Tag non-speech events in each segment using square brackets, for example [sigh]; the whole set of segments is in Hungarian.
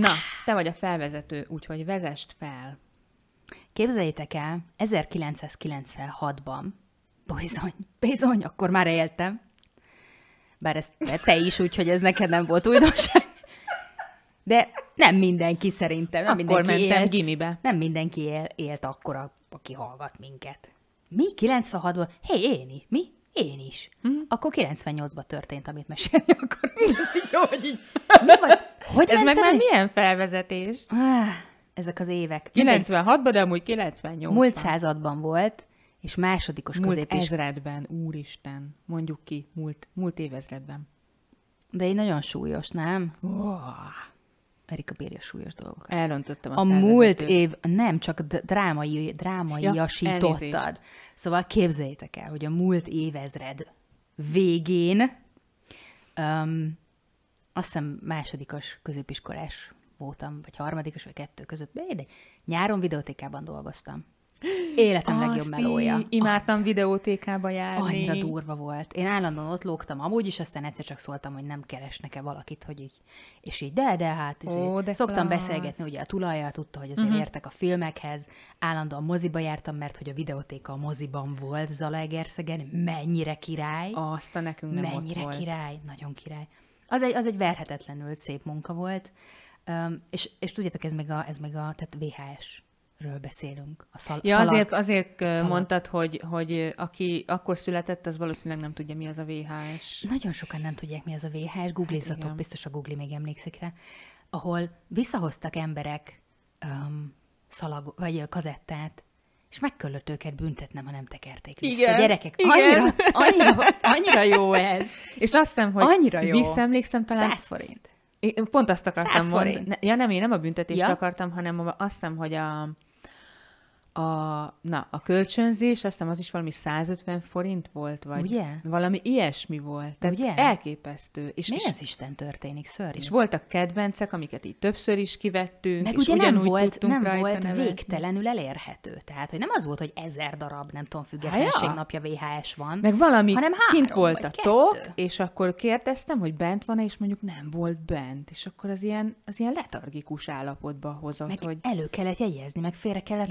Na, te vagy a felvezető, úgyhogy vezest fel. Képzeljétek el, 1996-ban, bizony, bizony, akkor már éltem, bár ezt te is, úgyhogy ez neked nem volt újdonság. De nem mindenki szerintem. Nem akkor mindenki mentem élt, gimibe. Nem mindenki él, élt akkor, aki hallgat minket. Mi? 96-ban? Hé, hey, én. Mi? Én is. Hm? Akkor 98-ban történt, amit mesélni akkor. [laughs] Jó, hogy így. Mi vagy? Hogy Ez meg már én? milyen felvezetés? Ah, ezek az évek. Mindegy, 96-ban, de amúgy 98 Múlt században volt, és másodikos Múlt középis. ezredben, úristen, mondjuk ki, múlt, múlt évezredben. De így nagyon súlyos, nem? Oh, Erika bírja súlyos dolgokat. elöntöttem a, A múlt év, nem, csak drámai, drámaiasítottad. elnézést. szóval képzeljétek el, hogy a múlt évezred végén, um, azt hiszem másodikos középiskolás voltam, vagy harmadikos, vagy kettő között, mindegy. Nyáron videótékában dolgoztam. Életem legjobb Azt melója. í- Imádtam videótékába járni. Annyira durva volt. Én állandóan ott lógtam amúgy is, aztán egyszer csak szóltam, hogy nem keresnek-e valakit, hogy így, és így, de, de hát izé. Ó, de szoktam klassz. beszélgetni, ugye a tulajjal tudta, hogy azért uh-huh. értek a filmekhez, állandóan moziba jártam, mert hogy a videótéka a moziban volt Zalaegerszegen, mennyire király, Azt a nekünk nem mennyire ott volt. király, nagyon király. Az egy, az egy verhetetlenül szép munka volt, um, és, és tudjátok, ez meg a, ez meg a tehát VHS ről beszélünk. A szal- Ja, szalag- azért, azért szalag. mondtad, hogy, hogy aki akkor született, az valószínűleg nem tudja, mi az a VHS. Nagyon sokan nem tudják, mi az a VHS, googlizzatok, igen. biztos a Google még emlékszik rá, ahol visszahoztak emberek um, szalag, vagy kazettát, és meg kellett őket büntetnem, ha nem tekerték vissza. Igen, Gyerekek, igen. annyira, [laughs] annyira, annyira jó ez. És azt hiszem, hogy Annyira jó. visszaemlékszem talán... 100 forint. Én pont azt akartam 100 mondani. Ja, nem, én nem a büntetést Ja. akartam, hanem azt hiszem, hogy a, a, na, a kölcsönzés, azt hiszem az is valami 150 forint volt, vagy Ugye? valami ilyesmi volt. Tehát Ugye? elképesztő. És, Mi és, az Isten történik? Szörnyű. és voltak kedvencek, amiket így többször is kivettünk, Meg és ugye nem volt, nem volt nevetni. végtelenül elérhető. Tehát, hogy nem az volt, hogy ezer darab, nem tudom, függetlenség ja. napja VHS van. Meg valami hanem kint három volt vagy a tok, és akkor kérdeztem, hogy bent van-e, és mondjuk nem volt bent. És akkor az ilyen, az ilyen letargikus állapotba hozott, meg hogy elő kellett jegyezni, meg félre kellett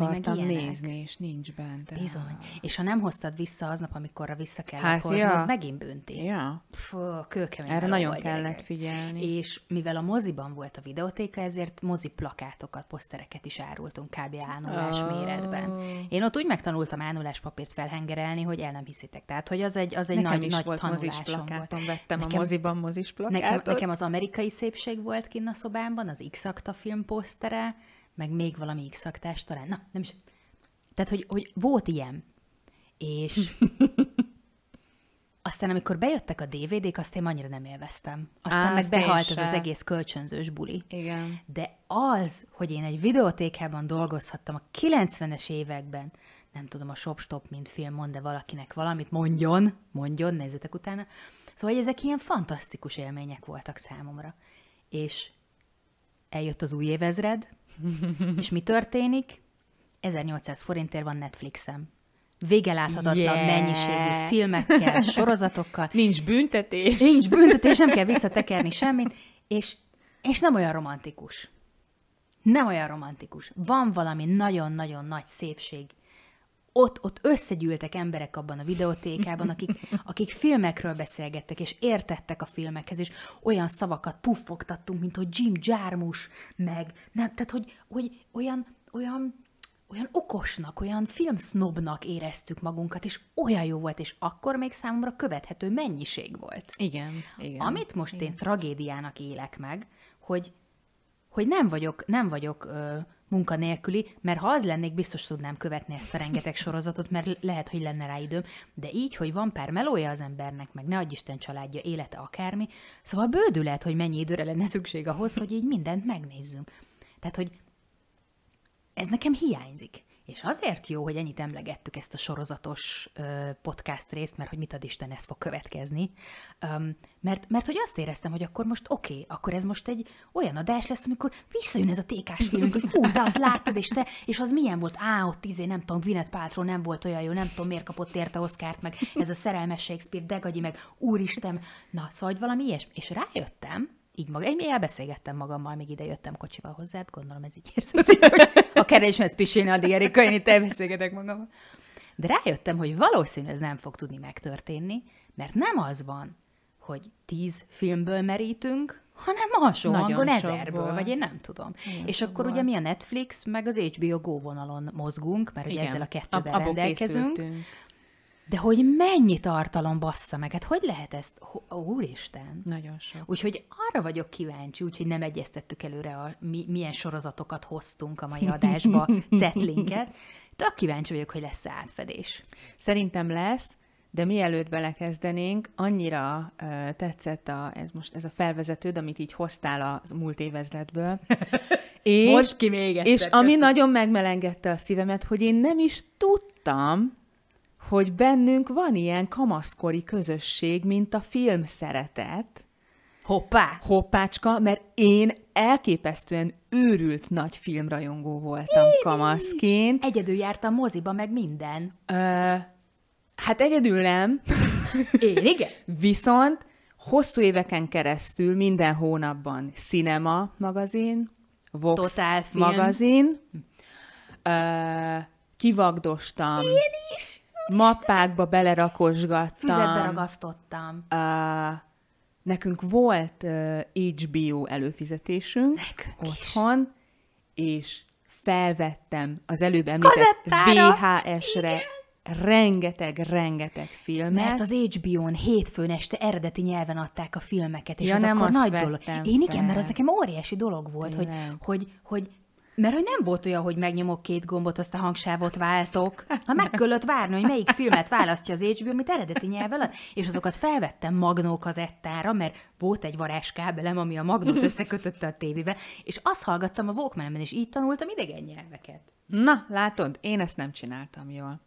én meg akartam ilyenek. nézni, és nincs bent. Bizony. És ha nem hoztad vissza aznap, amikorra vissza kellett Hát, hoznod, ja. megint bünti. Ja, Fú, kőkemény erre nagyon volt, kellett gyerekek. figyelni. És mivel a moziban volt a videótéka, ezért mozi plakátokat, posztereket is árultunk kb. ánulás Ó. méretben. Én ott úgy megtanultam ánuláspapírt felhengerelni, hogy el nem hiszitek. Tehát, hogy az egy, az egy Nekem nagy, is nagy volt tanulásom plakátom, volt. vettem Nekem- a moziban mozis Nekem, plakátot. nekem az amerikai szépség volt kinn a szobámban, az x film posztere, meg még valami x talán. Na, nem is. Tehát, hogy, hogy volt ilyen. És [laughs] aztán, amikor bejöttek a DVD-k, azt én annyira nem élveztem. Aztán Á, meg behalt ez az egész kölcsönzős buli. Igen. De az, hogy én egy videótékában dolgozhattam a 90-es években, nem tudom, a Shop Stop, mint film mond, de valakinek valamit mondjon, mondjon, nézzetek utána. Szóval hogy ezek ilyen fantasztikus élmények voltak számomra. És eljött az új évezred, [laughs] és mi történik? 1800 forintért van Netflixem. Vége láthatatlan Yeah. mennyiségű filmekkel, [laughs] sorozatokkal, Nincs büntetés. Nincs büntetés, nem kell [laughs] visszatekerni semmit, és, és nem olyan romantikus. Nem olyan romantikus. Van valami nagyon-nagyon nagy szépség. Ott, ott összegyűltek emberek abban a videótékában, akik, [laughs] akik filmekről beszélgettek, és értettek a filmekhez, és olyan szavakat puffogtattunk, mint hogy Jim Jarmusch, meg nem, tehát hogy, hogy olyan, olyan, olyan okosnak, olyan filmsznobnak éreztük magunkat, és olyan jó volt, és akkor még számomra követhető mennyiség volt. Igen, igen. Amit most én tragédiának élek meg, hogy, hogy nem vagyok, nem vagyok ö, munkanélküli, mert ha az lennék, biztos tudnám követni ezt a rengeteg sorozatot, mert lehet, hogy lenne rá időm, de így, hogy van pár melója az embernek, meg ne adj Isten családja, élete, akármi, szóval bődület, hogy mennyi időre lenne szükség ahhoz, hogy így mindent megnézzünk. Tehát, hogy ez nekem hiányzik. És azért jó, hogy ennyit emlegettük ezt a sorozatos podcast részt, mert hogy mit ad Isten, ez fog következni. Mert, mert hogy azt éreztem, hogy akkor most oké, okay, akkor ez most egy olyan adás lesz, amikor visszajön ez a tékás film, hogy fú, de azt láttad, és te, és az milyen volt? Á, ott izé, nem tudom, Gwyneth Paltrow nem volt olyan jó, nem tudom, miért kapott érte Oszkárt, meg ez a szerelmes Shakespeare, degagyi, meg úristen, na, szóval valami ilyesmi. És rájöttem, így maga, én elbeszélgettem magammal, még ide jöttem kocsival hozzád, gondolom ez így érződik, a keresmetsz pisilni, addig Erika, én itt elbeszélgetek magammal. De rájöttem, hogy valószínű ez nem fog tudni megtörténni, mert nem az van, hogy tíz filmből merítünk, hanem alsó Nagyon hangon ezerből, vagy én nem tudom. Nagyon és akkor sokból. ugye mi a Netflix, meg az HBO Go vonalon mozgunk, mert ugye ezzel a kettővel Ab- rendelkezünk. készültünk. De hogy mennyi tartalom bassza meg, hát hogy lehet ezt? Hó- Úristen! Nagyon sok. Úgyhogy arra vagyok kíváncsi, úgyhogy nem egyeztettük előre, a, mi, milyen sorozatokat hoztunk a mai adásba, [laughs] setlinket. Tök kíváncsi vagyok, hogy lesz átfedés. Szerintem lesz, de mielőtt belekezdenénk, annyira uh, tetszett a, ez most ez a felvezetőd, amit így hoztál a múlt évezredből. [laughs] és, Most ki még És ami nagyon megmelengette a szívemet, hogy én nem is tudtam, hogy bennünk van ilyen kamaszkori közösség, mint a film szeretet. Hoppá! Hoppácska, mert én elképesztően őrült nagy filmrajongó voltam kamaszként. Egyedül jártam moziba, meg minden. Ö, hát egyedül nem, [laughs] Én igen. viszont hosszú éveken keresztül minden hónapban Cinema magazin, Vox film. magazin, ö, kivagdostam, Én is. Mappákba belerakosgattam. Füzetbe ragasztottam. Ö, nekünk volt ö, HBO előfizetésünk Nekünk is. otthon, és felvettem az előbb említett. VHS-re rengeteg, rengeteg filmet. Mert az HBO-n hétfőn este eredeti nyelven adták a filmeket, és Ja, az nem akkor nagy dolog. Én igen, fel. mert az nekem óriási dolog volt, hogy, Tényleg. hogy, hogy mert hogy nem volt olyan, hogy megnyomok két gombot, azt a hangsávot váltok. Ha meg kellett várni, hogy melyik filmet választja az HBO, amit eredeti nyelven ad, és azokat felvettem magnó kazettára, mert volt egy varázskábelem, ami a magnót összekötötte a tévébe, és azt hallgattam a Walkman-ben, és így tanultam idegen nyelveket. Na, látod, én ezt nem csináltam jól.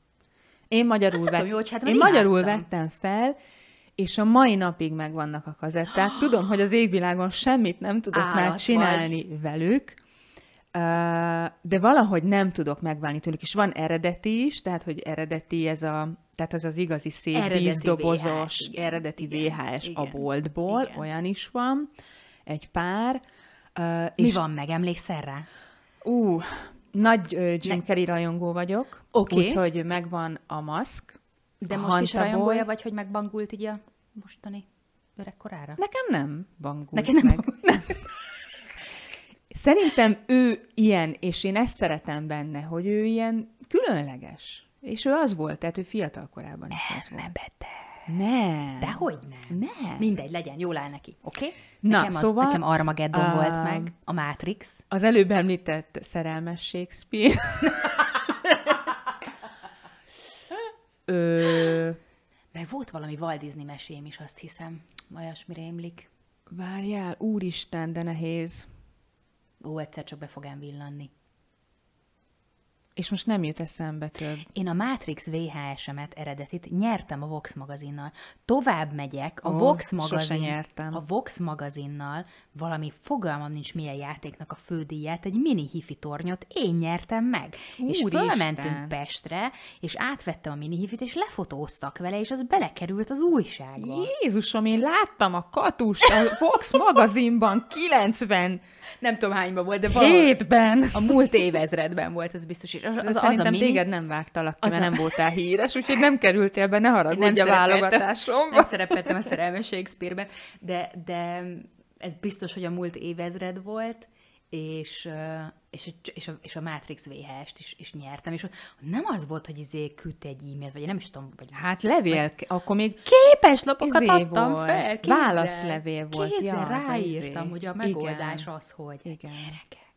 Én magyarul, nem tudom, jól csináltam, én magyarul vettem fel, és a mai napig megvannak a kazetták. Tudom, hogy az égvilágon semmit nem tudok Állat már vagy. csinálni velük, ö, de valahogy nem tudok megválni tőlük. És van eredeti is, tehát, hogy eredeti ez a, tehát az az igazi szép Eredeti díszdobozos, VHS, igen, eredeti igen, VHS a igen, boltból, igen. olyan is van, egy pár. Mi és van meg, emlékszel rá? Ú, nagy ö, Jim Carrey rajongó vagyok, Oké. úgyhogy megvan a maszk. De a most is Hantaboy. rajongója vagy, hogy megbangult így a mostani öregkorára? Nekem nem bangult Nekem nem meg. Szerintem ő ilyen, és én ezt szeretem benne, hogy ő ilyen különleges. És ő az volt, tehát ő fiatal korában is az volt. Elmebeteg. Nem. Dehogy nem. Nem. Mindegy, legyen, jól áll neki, oké? Okay? Na, nekem, az, szóval, nekem Armageddon ah, volt meg, a Matrix. Az előbb említett szerelmes Shakespeare. Ö, Meg volt valami Walt Disney mesém is, azt hiszem. Olyasmire émlik. várjál, úristen, de nehéz. Ó, egyszer csak be fog ám villanni. És most nem jut eszembe több. Én a Matrix VHS-emet eredetit nyertem a Vox magazinnal. Tovább megyek, a Ó, Vox magazin, nyertem. a Vox magazinnal valami fogalmam nincs milyen játéknak a fődíját, egy mini hifi tornyot én nyertem meg. és Úristen! fölmentünk Pestre, és átvettem a mini hifit, és lefotóztak vele, és az belekerült az újságba. Jézusom, én láttam a Katust a Vox magazinban 90 Nem tudom hányban volt, de hétben. A múlt évezredben volt, ez biztos. És az, Az, az, az Szerintem a mini... téged nem vágtalak ki, az mert a- nem voltál híres, úgyhogy nem kerültél be, ne haragudj a válogatásomba. Nem szerepeltem a szerelmes Shakespeare-ben, de, de ez biztos, hogy a múlt évezred volt, és, és, és, a, és a Matrix VHS-t is, is nyertem, és nem az volt, hogy izé küldte egy e-mailt, vagy nem is tudom, vagy Hát levél, akkor még képes lapokat Izé adtam volt. fel, kézzel. Válaszlevél volt. Kézzel Ja, ráírtam, izé. hogy a megoldás Igen. az, hogy Igen. gyerekek.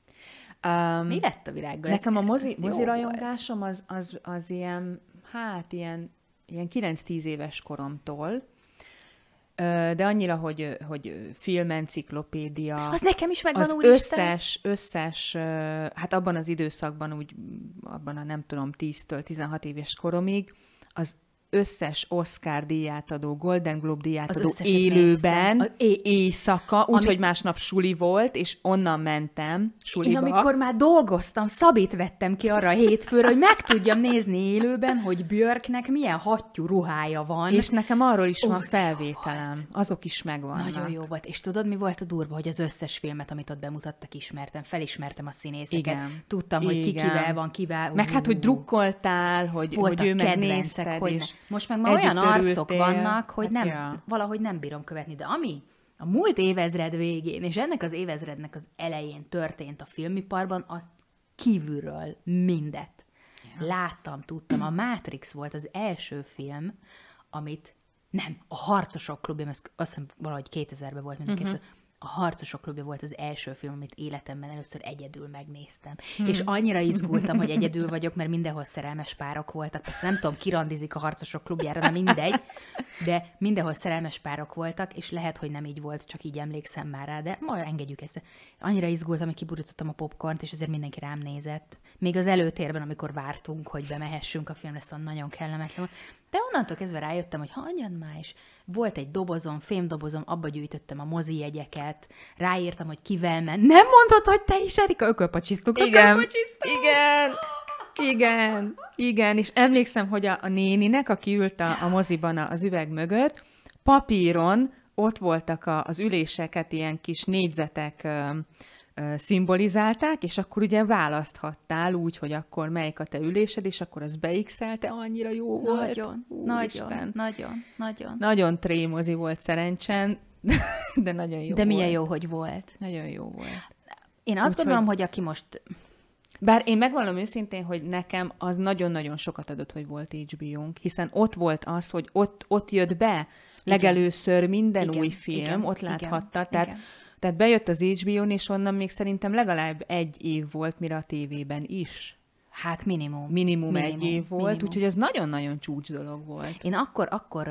Um, Mi lett a virággal? Nekem a mozi, mozi rajongásom az, az, az ilyen, hát ilyen, ilyen 9-10 éves koromtól, de annyira, hogy, hogy filmenciklopédia, Az nekem is megvan, az összes, összes, hát abban az időszakban, úgy abban a nem tudom, 10-től 16 éves koromig, az összes Oscar díját adó, Golden Globe díját Az adó élőben, néztem. Az é- éjszaka, Ami- úgyhogy másnap suli volt, és onnan mentem suliba. Én amikor már dolgoztam, Szabit vettem ki arra a hétfőre, hogy meg tudjam nézni élőben, hogy Björknek milyen hattyú ruhája van. És nekem arról is van Ó, felvételem. Azok is megvannak. Nagyon jó volt. És tudod, mi volt a durva, hogy az összes filmet, amit ott bemutattak, ismertem, felismertem a színészeket. Igen. Tudtam, hogy ki Igen. kivel van, kivel. Meg hát, hogy drukkoltál, hogy, voltak hogy ő megnézted, hogy és Most meg már olyan arcok örültél. vannak, hogy Hát nem, ja. valahogy nem bírom követni. De ami a múlt évezred végén, és ennek az évezrednek az elején történt a filmiparban, az kívülről mindet. Láttam, tudtam. A Matrix volt az első film, amit nem, a Harcosok klubja, azt hiszem valahogy 2000-ben volt mind a kettő, a Harcosok klubja volt az első film, amit életemben először egyedül megnéztem. Hm. És annyira izgultam, hogy egyedül vagyok, mert mindenhol szerelmes párok voltak. Persze nem tudom, kirandizik a Harcosok klubjára, de mindegy. De mindenhol szerelmes párok voltak, és lehet, hogy nem így volt, csak így emlékszem már rá, de majd engedjük ezt. Annyira izgultam, hogy kiburítottam a popcornt, és ezért mindenki rám nézett. Még az előtérben, amikor vártunk, hogy bemehessünk a filmre, szóval nagyon kellemetlen volt. De onnantól kezdve rájöttem, hogy hagyjad már is. Volt egy dobozom, fémdobozom, abba gyűjtöttem a mozi jegyeket, ráírtam, hogy kivel ment. Nem mondod, hogy te is, Erika, ökölpacsisztuk, Igen, ökölpacsisztuk. igen, igen, igen, és emlékszem, hogy a, a néninek, aki ült a, a moziban az üveg mögött, papíron ott voltak a, az üléseket, ilyen kis négyzetek szimbolizálták, és akkor ugye választhattál úgy, hogy akkor melyik a te ülésed, és akkor az beixelte, annyira jó volt. Nagyon, nagyon, nagyon, nagyon. Nagyon trémozi volt szerencsen, [laughs] de nagyon jó De milyen volt. jó, hogy volt. Nagyon jó volt. Én azt Úgyhogy- gondolom, hogy aki most Bár én megvallom őszintén, hogy nekem az nagyon-nagyon sokat adott, hogy volt HBO-nk, hiszen ott volt az, hogy ott, ott jött be legelőször minden Igen, új film, igen, ott igen, láthatta. Tehát, igen. Tehát bejött az HBO-n, és onnan még szerintem legalább egy év volt, mire a tévében is. Hát minimum. Minimum, egy év volt, minimum. úgyhogy ez nagyon-nagyon csúcs dolog volt. Én akkor, akkor,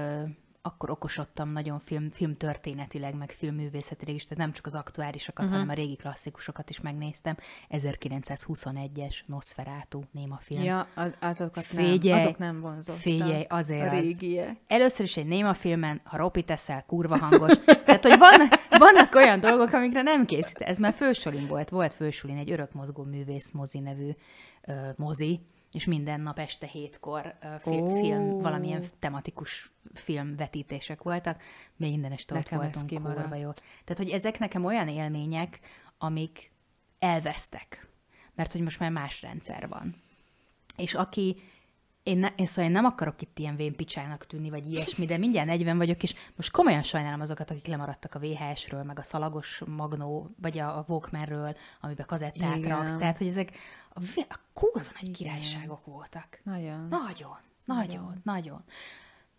akkor okosodtam nagyon film, filmtörténetileg, meg filmművészetileg is, tehát nem csak az aktuálisokat, uh-huh. hanem a régi klasszikusokat is megnéztem. 1921-es Nosferatu néma film. Ja, az- azokat Figyelj, nem, azok nem vonzottak. Figyelj, azért a az. régiek. Először is egy néma filmen, ha ropi teszel, kurva hangos. [laughs] Tehát, hogy van, vannak olyan dolgok, amikre nem készít. Ez már fősulin volt. Volt fősulin egy örök mozgó művész mozi nevű ö, mozi, és minden nap este hétkor fi, Ó. film, valamilyen tematikus filmvetítések voltak. Mi minden este ott Nekem ez voltunk, kurva jó. Tehát, hogy ezek nekem olyan élmények, amik elvesztek. Mert hogy most már más rendszer van. És aki, én, ne, én szóval én nem akarok itt ilyen vénpicsának tűnni, vagy ilyesmi, de mindjárt 40 vagyok, és most komolyan sajnálom azokat, akik lemaradtak a VHS-ről, meg a szalagos magnó, vagy a, a Walkmanről, amiben kazettát Igen. raksz. Tehát, hogy ezek a, a kurva nagy királyságok voltak. Nagyon. Nagyon, nagyon, nagyon.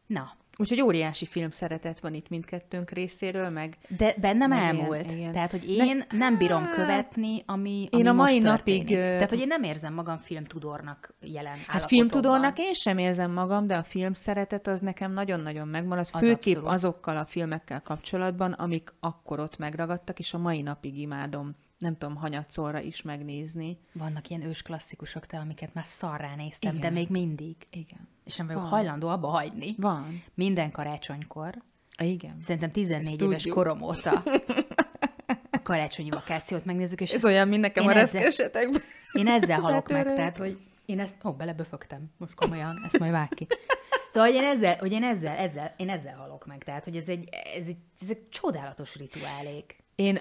Na, Úgyhogy óriási film szeretet van itt mindkettőnk részéről, meg de bennem Meg ilyen, elmúlt. igen. Tehát, hogy én nem bírom Hát, követni, ami, én ami a mai napig, történik. Tehát, hogy én nem érzem magam filmtudornak jelen Hát filmtudornak én sem érzem magam, de a film szeretet az nekem nagyon-nagyon megmaradt, Az főképp abszolút. azokkal a filmekkel kapcsolatban, amik akkor ott megragadtak, és a mai napig imádom, nem tudom, hanyatszorra is megnézni. Vannak ilyen ős klasszikusok, te, amiket már szarrá néztem, Igen. de még mindig. Igen. És nem vagyok Van. hajlandó abba hagyni. Van. Minden karácsonykor, Igen. szerintem 14 Ezt éves tudjuk. korom óta a [laughs] karácsonyi vakációt megnézzük, és Ez olyan, mint nekem én a ezzel- reszkesetekben. Én ezzel halok meg, tehát, hogy én ezt, ó, beleböfögtem, most komolyan, ezt majd vág ki. Szóval, hogy én ezzel, hogy én ezzel, ezzel, én ezzel halok meg, tehát, hogy ez egy, ez egy, ez egy csodálatos rituálék. Én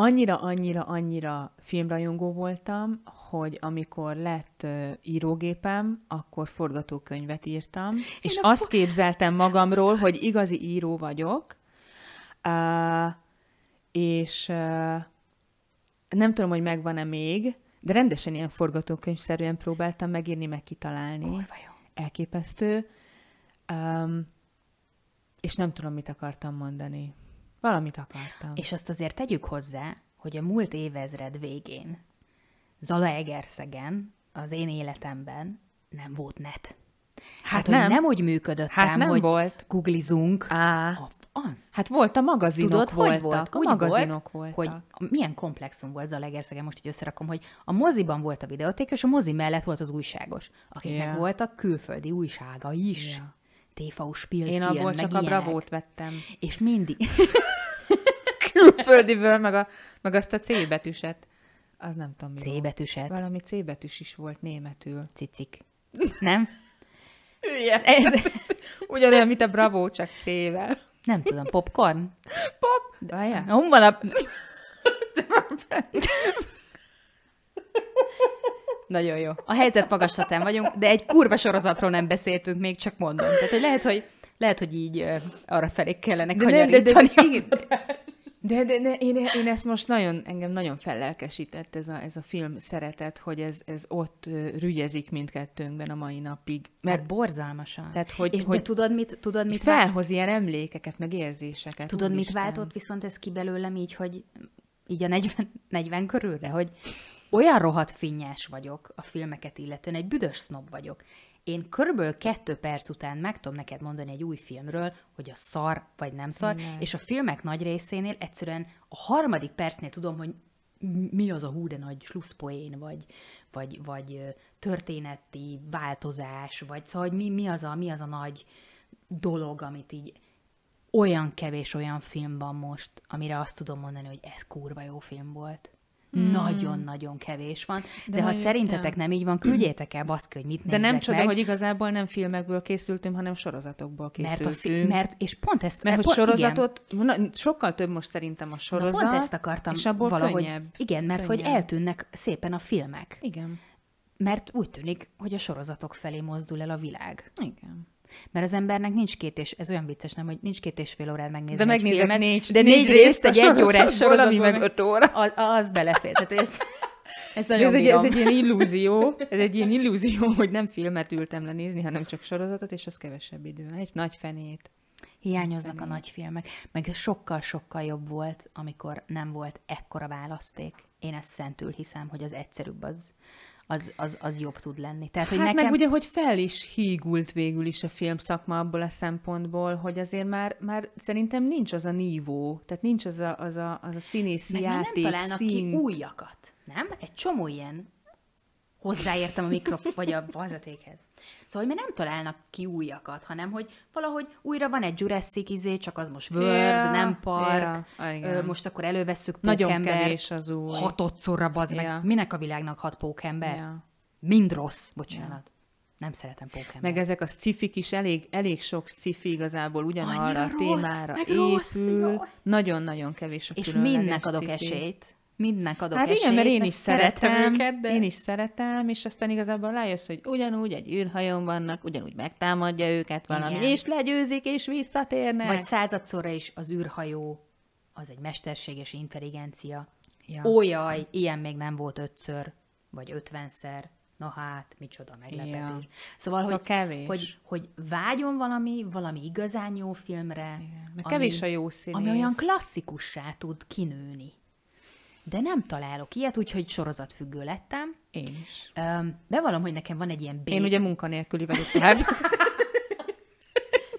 annyira, annyira, annyira filmrajongó voltam, hogy amikor lett uh, írógépem, akkor forgatókönyvet írtam, és a azt képzeltem magamról, hogy igazi író vagyok, uh, és uh, nem tudom, hogy megvan-e még, de rendesen ilyen forgatókönyvszerűen próbáltam megírni, meg kitalálni. Elképesztő. Um, és nem tudom, mit akartam mondani. Valamit akartam. És azt azért tegyük hozzá, hogy a múlt évezred végén Zalaegerszegen, az én életemben nem volt net. Hát hogy nem. nem úgy működött, Hát nem hogy volt. googlizunk. Á, A- Az. hát volt a magazinok Tudod, voltak. hogy volt? A Úgy magazinok volt, voltak. hogy milyen komplexum volt Zalaegerszegen, most így összerakom, hogy a moziban volt a videóték, és a mozi mellett volt az újságos, akiknek Ja. voltak külföldi újsága is. Ja. TV Spiel Én abból csak a bravót vettem. És mindig, [laughs] Külföldiből, meg, a, meg azt a C betűset. Az nem tudom, mi C volt. betűset, Valami C betűs is volt németül. cicik. Nem? Hülye. Ez, Ugyanolyan, mint a Bravo, csak C-vel. nem tudom, popcorn? Pop! Várjál. Hol van a... Nagyon jó. A helyzet magaslatán vagyunk, de egy kurva sorozatról nem beszéltünk még, csak mondom. Tehát, hogy lehet, hogy, lehet, hogy így arra felé kellene De, ne, de, de, kanyarítani. de, de, de, de én, én ezt most nagyon, engem nagyon fellelkesített ez a, ez a film szeretet, hogy ez, ez ott rügyezik mindkettőnkben a mai napig. Mert Mert borzalmasan. Tehát, hogy- és, hogy- de tudod, mit, tudod, mit, felhoz ilyen emlékeket, meg érzéseket. tudod, mit úristen. váltott viszont ez ki belőlem így, hogy így a 40, 40 [laughs] körülre, hogy olyan rohadt finnyás vagyok a filmeket illetően, egy büdös sznob vagyok. Én körülbelül kettő perc után meg tudom neked mondani egy új filmről, hogy a szar vagy nem szar, Nem. és a filmek nagy részénél egyszerűen a harmadik percnél tudom, hogy mi az a hú de nagy slusszpoén, vagy, vagy, vagy történeti változás, vagy szóval, hogy mi, mi, az a, mi az a nagy dolog, amit így olyan kevés olyan film van most, amire azt tudom mondani, hogy ez kurva jó film volt. Nagyon-nagyon kevés van. De, De ha hogy- szerintetek nem így van, küldjétek el baszki, hogy mit De nem csoda, meg, hogy igazából nem filmekből készültünk, hanem sorozatokból mert, készültünk. a fi- mert, és pont ezt... Mert hogy pont, sorozatot, na, sokkal több most szerintem a sorozat, na, pont ezt akartam és abból valahogy, könnyebb. Igen, mert hogy Könnyebb. eltűnnek szépen a filmek. Igen. Mert úgy tűnik, hogy a sorozatok felé mozdul el a világ. Igen. Mert az embernek nincs két és, ez olyan vicces, nem, hogy nincs két és fél órád megnézni De megnézek filmet, négy, de négy, részt egy egy órás sorozatból, ami meg öt óra. Az, az belefér. Tehát, ez, ez nagyon ez, egy, ez egy ilyen illúzió, ez egy ilyen illúzió, hogy nem filmet ültem le nézni, hanem csak sorozatot, és az kevesebb idő. Egy nagy fenét. Hiányoznak a nagy filmek, meg sokkal-sokkal jobb volt, amikor nem volt ekkora választék. Én ezt szentül hiszem, hogy az egyszerűbb az, az, az, az jobb tud lenni. Tehát, hogy Hát nekem... meg ugye, hogy fel is hígult végül is a filmszakma abból a szempontból, hogy azért már, már szerintem nincs az a nívó, tehát nincs az a, az a, az a színészi meg már nem játék, találnak szín. ki újakat, nem? Egy csomó ilyen hozzáértem a mikrofon, vagy a [laughs] vezetékhez. Szóval, hogy már nem találnak ki újakat, hanem hogy valahogy újra van egy Jurassic izé, csak az most World, Ja, nem park, ja, Ö, most akkor elővesszük Nagyon kevés az új. hatodszorra bazd meg. Ja. Minek a világnak hat pókember? Ja. Mind rossz, bocsánat. Nem szeretem pókember. Meg ezek a scifik is, elég, elég sok scifi igazából ugyanarra Annyira a rossz, témára meg rossz, épül. Nagyon-nagyon kevés a És mindnek adok sci-fi. esélyt. Mindnek adok Hát esélyt. igen, mert én mert is szeretem szeretem, őket, de... én is szeretem, és aztán igazából rájössz, hogy ugyanúgy egy űrhajón vannak, ugyanúgy megtámadja őket valami, Igen. és legyőzik, és visszatérnek. Vagy századszorra is az űrhajó, az egy mesterséges intelligencia. Ja. Ó, jaj, ilyen még nem volt ötször, vagy ötvenszer. Na hát, micsoda meglepetés. Ja. Szóval, Szóval hogy, kevés. hogy, hogy vágyon valami, valami igazán jó filmre, Igen, meg kevés a jó színész. ami olyan klasszikussá tud kinőni. De nem találok ilyet, úgyhogy sorozatfüggő lettem. Én is. Öm, bevallom, hogy nekem van egy ilyen B... Én ugye munkanélküli vagyok, tehát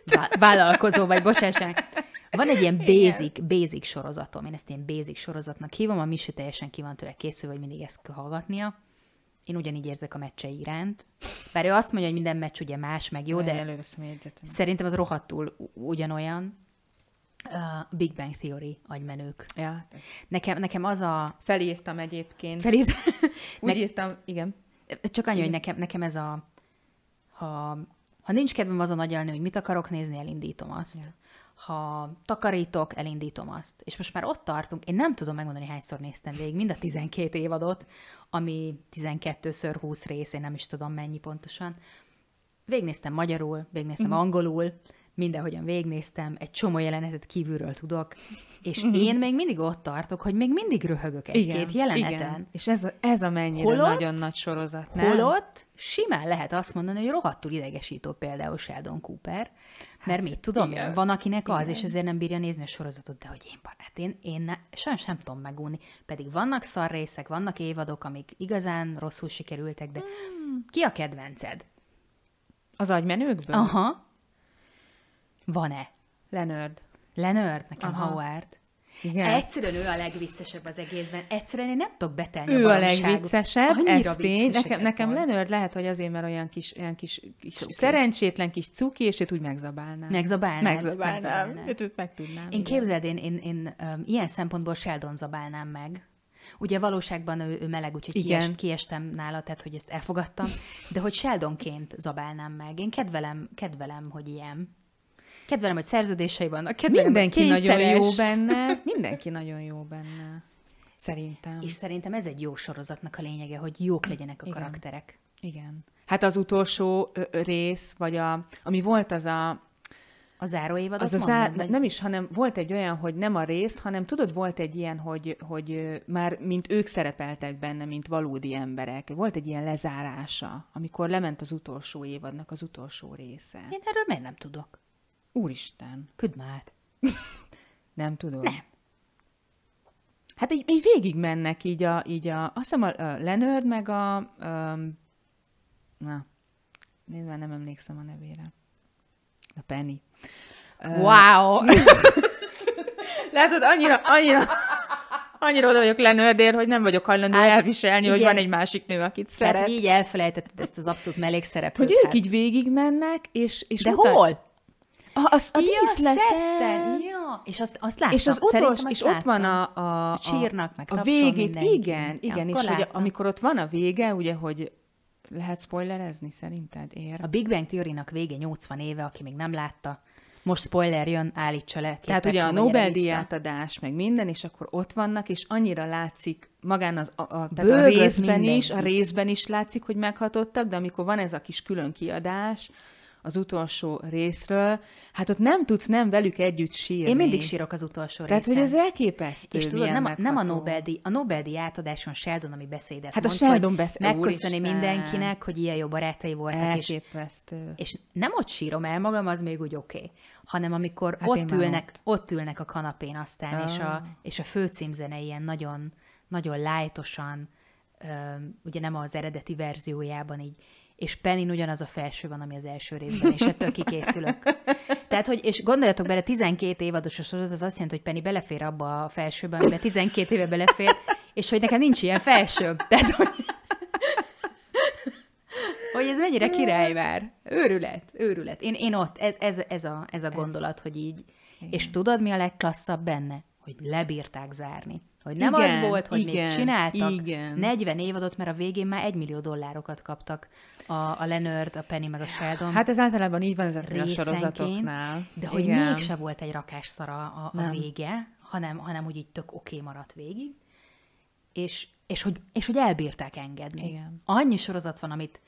Vá- vállalkozó vagy, bocsásság. Van egy ilyen basic, basic sorozatom, én ezt ilyen basic sorozatnak hívom, a Misi teljesen ki van tőle készül, hogy mindig ezt kell hallgatnia. Én ugyanígy érzek a meccsei iránt. Bár ő azt mondja, hogy minden meccs ugye más, meg jó, de jegyzetem. szerintem az rohadtul ugyanolyan. Uh, Big Bang Theory, agymenők. Ja. Nekem, nekem az a... Felírtam egyébként. Felírt... Úgy írtam, igen. Csak annyi, hogy nekem, nekem ez a... Ha, ha nincs kedvem azon agyalni, hogy mit akarok nézni, elindítom azt. Ja. Ha takarítok, elindítom azt. És most már ott tartunk, én nem tudom megmondani, hányszor néztem végig mind a 12 évadot, ami 12-ször 20 rész, én nem is tudom mennyi pontosan. Végnéztem magyarul, végnéztem Mhm. angolul, mindenhogyan végnéztem, egy csomó jelenetet kívülről tudok, és [laughs] én még mindig ott tartok, hogy még mindig röhögök egy-két jeleneten. Igen. És ez a, ez a mennyire Holott- nagyon nagy sorozat, nem? Holott simán lehet azt mondani, hogy rohadtul idegesítő például Sheldon Cooper, Mert mit tudom igen. van akinek az, Igen. és ezért nem bírja nézni a sorozatot, de hogy én, hát én, én ne, sajnos nem tudom megúni. Pedig vannak szar részek, vannak évadok, amik igazán rosszul sikerültek, de Hmm. ki a kedvenced? Az agymenőkből? Aha. Van-e? Leonard. Leonard, nekem Aha. Howard. Igen. Egyszerűen ő a legviccesebb az egészben. Egyszerűen én nem tudok betelni ő a valamiságot. legviccesebb, ez tény. Nekem, nekem. Leonard lehet, hogy azért, mert olyan kis, olyan kis, kis Cuki. szerencsétlen kis cuki, és őt úgy megzabálnám. Megzabálnád? Megzabálnám. Megzabálnád. Őt, őt meg tudnám. Én igen. képzeld, én, én, én um, ilyen szempontból Sheldon zabálnám meg. Ugye valóságban ő, ő meleg, úgyhogy Igen. kiest, kiestem nála, tehát hogy ezt elfogadtam, de hogy Sheldonként zabálnám meg. Én kedvelem, kedvelem, hogy ilyen. Kedvelem, hogy szerződései vannak, kedvelem, Mindenki nagyon jó benne. [laughs] Mindenki nagyon jó benne. Szerintem. És szerintem ez egy jó sorozatnak a lényege, hogy jók legyenek a Igen. karakterek. Igen. Hát az utolsó rész, vagy a, ami volt az a, A záróévadot az a mondod, zá, vagy- nem is, hanem volt egy olyan, hogy nem a rész, hanem tudod, volt egy ilyen, hogy, hogy már mint ők szerepeltek benne, mint valódi emberek. Volt egy ilyen lezárása, amikor lement az utolsó évadnak az utolsó része. Én erről miért nem tudok? Úristen, Küld már át. [laughs] nem tudod? Nem. Hát így, így végig mennek így a, így a, azt hiszem a, a Leonard meg a, um, na, nézd már nem emlékszem a nevére. A Penny. Wow! [laughs] Látod, annyira, annyira, annyira oda vagyok Leonardért, hogy nem vagyok hajlandó Hát, elviselni, hogy igen. van egy másik nő, akit Tehát, szeret. hogy így elfelejtetted ezt az abszolút mellékszereplőt. Hogy ők hát. így végig mennek, és, és De utána- hol? A, az, a Ja, díszleten. szetten, Ja, és azt, azt láttam. És az utolsó, és ott van a, a, Hogy sírnak, meg a végét, mindenki. igen, igen, Akkor és hogy amikor ott van a vége, ugye, hogy lehet spoilerezni szerinted, ér? A Big Bang Theory-nak vége 80 éve, aki még nem látta. Most spoiler jön, állítsa le. Tehát ugye a múlva gyere Nobel-díj vissza. átadás, meg minden, és akkor ott vannak, és annyira látszik magán az, a, a, tehát a részben is, a mindenki. részben is látszik, hogy meghatottak, de amikor van ez a kis külön kiadás az utolsó részről, hát ott nem tudsz nem velük együtt sírni. Én mindig sírok az utolsó Tehát, hogy részen. ez elképesztő, És tudod, nem a, nem a. Nobel-díj, a Nobel-díj átadáson Sheldon, ami beszédet Hát a mond, Sheldon hogy beszéd- megköszöni Úristen. mindenkinek, hogy ilyen jó barátai voltak, és, Elképesztő. és nem ott sírom el magam, az még úgy oké, okay. hanem amikor Hát ott, ülnek, ott. ülnek a kanapén aztán, és, Ah. a, és a főcímzene ilyen nagyon, nagyon lájtosan, ugye nem az eredeti verziójában így, és Penny ugyanaz a felső van, ami az első részben, és ettől kikészülök. Tehát, hogy, és gondoljatok bele, 12 évados a sorozat, az azt jelenti, hogy Penny belefér abba a felsőbe, amiben 12 éve belefér, és hogy nekem nincs ilyen felső. Tehát, hogy, hogy ez mennyire király már. Őrület, őrület. Én, én ott, ez, ez, ez, a, ez a gondolat, hogy így. És tudod, mi a legklasszabb benne? Hogy lebírták zárni. Hogy nem Igen, az volt, hogy igen, még csináltak igen. 40 évadot, mert a végén már 1 millió dollárokat kaptak a, a Leonard, a Penny meg a Sheldon Hát ez általában így van ezeknél a sorozatoknál. de hogy Igen. mégse volt egy rakás szara a, a Nem. vége, hanem, hanem hogy így tök oké okay maradt végig, és, és, hogy, és hogy elbírták engedni. Igen. Annyi sorozat van, amit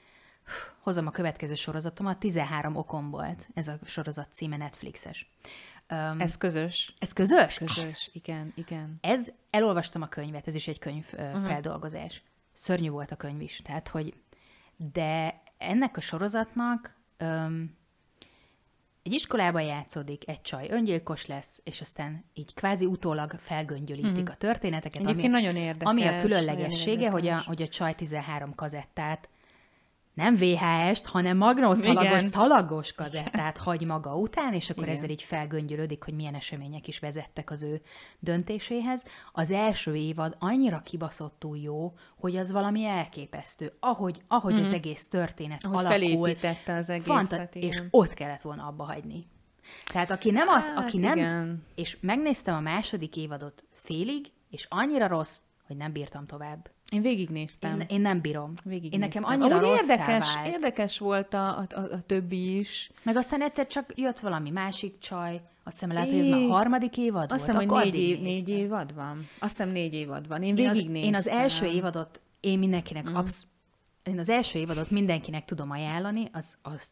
hozom a következő sorozatomat, 13 okom volt, ez a sorozat címe Netflixes. Um, Ez közös. ez közös? Közös, igen, igen. Ez, elolvastam a könyvet, ez is egy könyv uh-huh. feldolgozás. Szörnyű volt a könyv is, tehát hogy, de ennek a sorozatnak öm, egy iskolában játszódik, egy csaj öngyilkos lesz, és aztán így kvázi utólag felgöngyölítik uh-huh. a történeteket. Egyébként nagyon érdekes, Ami a különlegessége, hogy a, hogy a csaj 13 kazettát nem VHS-t, hanem magnószalagos, szalagos kazettát hagy maga után, és akkor Igen. ezzel így felgöngyölödik, hogy milyen események is vezettek az ő döntéséhez. Az első évad annyira kibaszottul jó, hogy az valami elképesztő. Ahogy, ahogy az egész történet Mhm. Ahogy alakul. felépítette az egészet, igen. és ott kellett volna abba hagyni. Tehát aki nem az, Hát aki nem, igen. és megnéztem a második évadot félig, és annyira rossz, hogy nem bírtam tovább. Én végignéztem. Én, én nem bírom. Végig én nekem annyira Amúgy érdekes, vált. érdekes volt a, a, a, többi is. Meg aztán egyszer csak jött valami másik csaj, azt hiszem lehet, hogy ez már É. harmadik évad Azt hiszem, hogy négy, év, négy évad van. Azt hiszem négy évad van. Én Én az, végignéztem. én az első évadot, én mindenkinek mm. absz- én az első évadot mindenkinek tudom ajánlani, az, az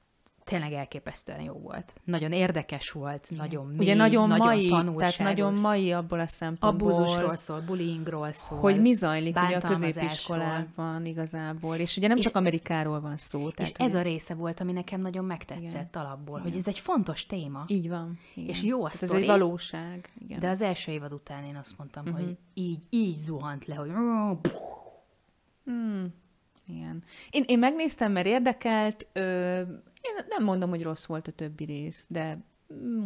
tényleg elképesztően jó volt. Nagyon érdekes volt, Igen. nagyon mély, Ugye nagyon, nagyon mai, tanulságos. tehát nagyon mai abból a szempontból, Abúzusról szól, bullyingról szól. hogy mi zajlik ugye a középiskolában igazából, és ugye nem csak Amerikáról van szó. És Tehát ez ugye, a része volt, ami nekem nagyon megtetszett Igen. alapból, Igen. hogy ez egy fontos téma. Így van. Igen. És jó a Tehát Ez sztori, egy valóság. Igen. De az első évad után én azt mondtam, Mhm. uh-huh. hogy így, így zuhant le, hogy Hmm. Igen. Én, én megnéztem, mert érdekelt. Ö, én nem mondom, hogy rossz volt a többi rész, de mm,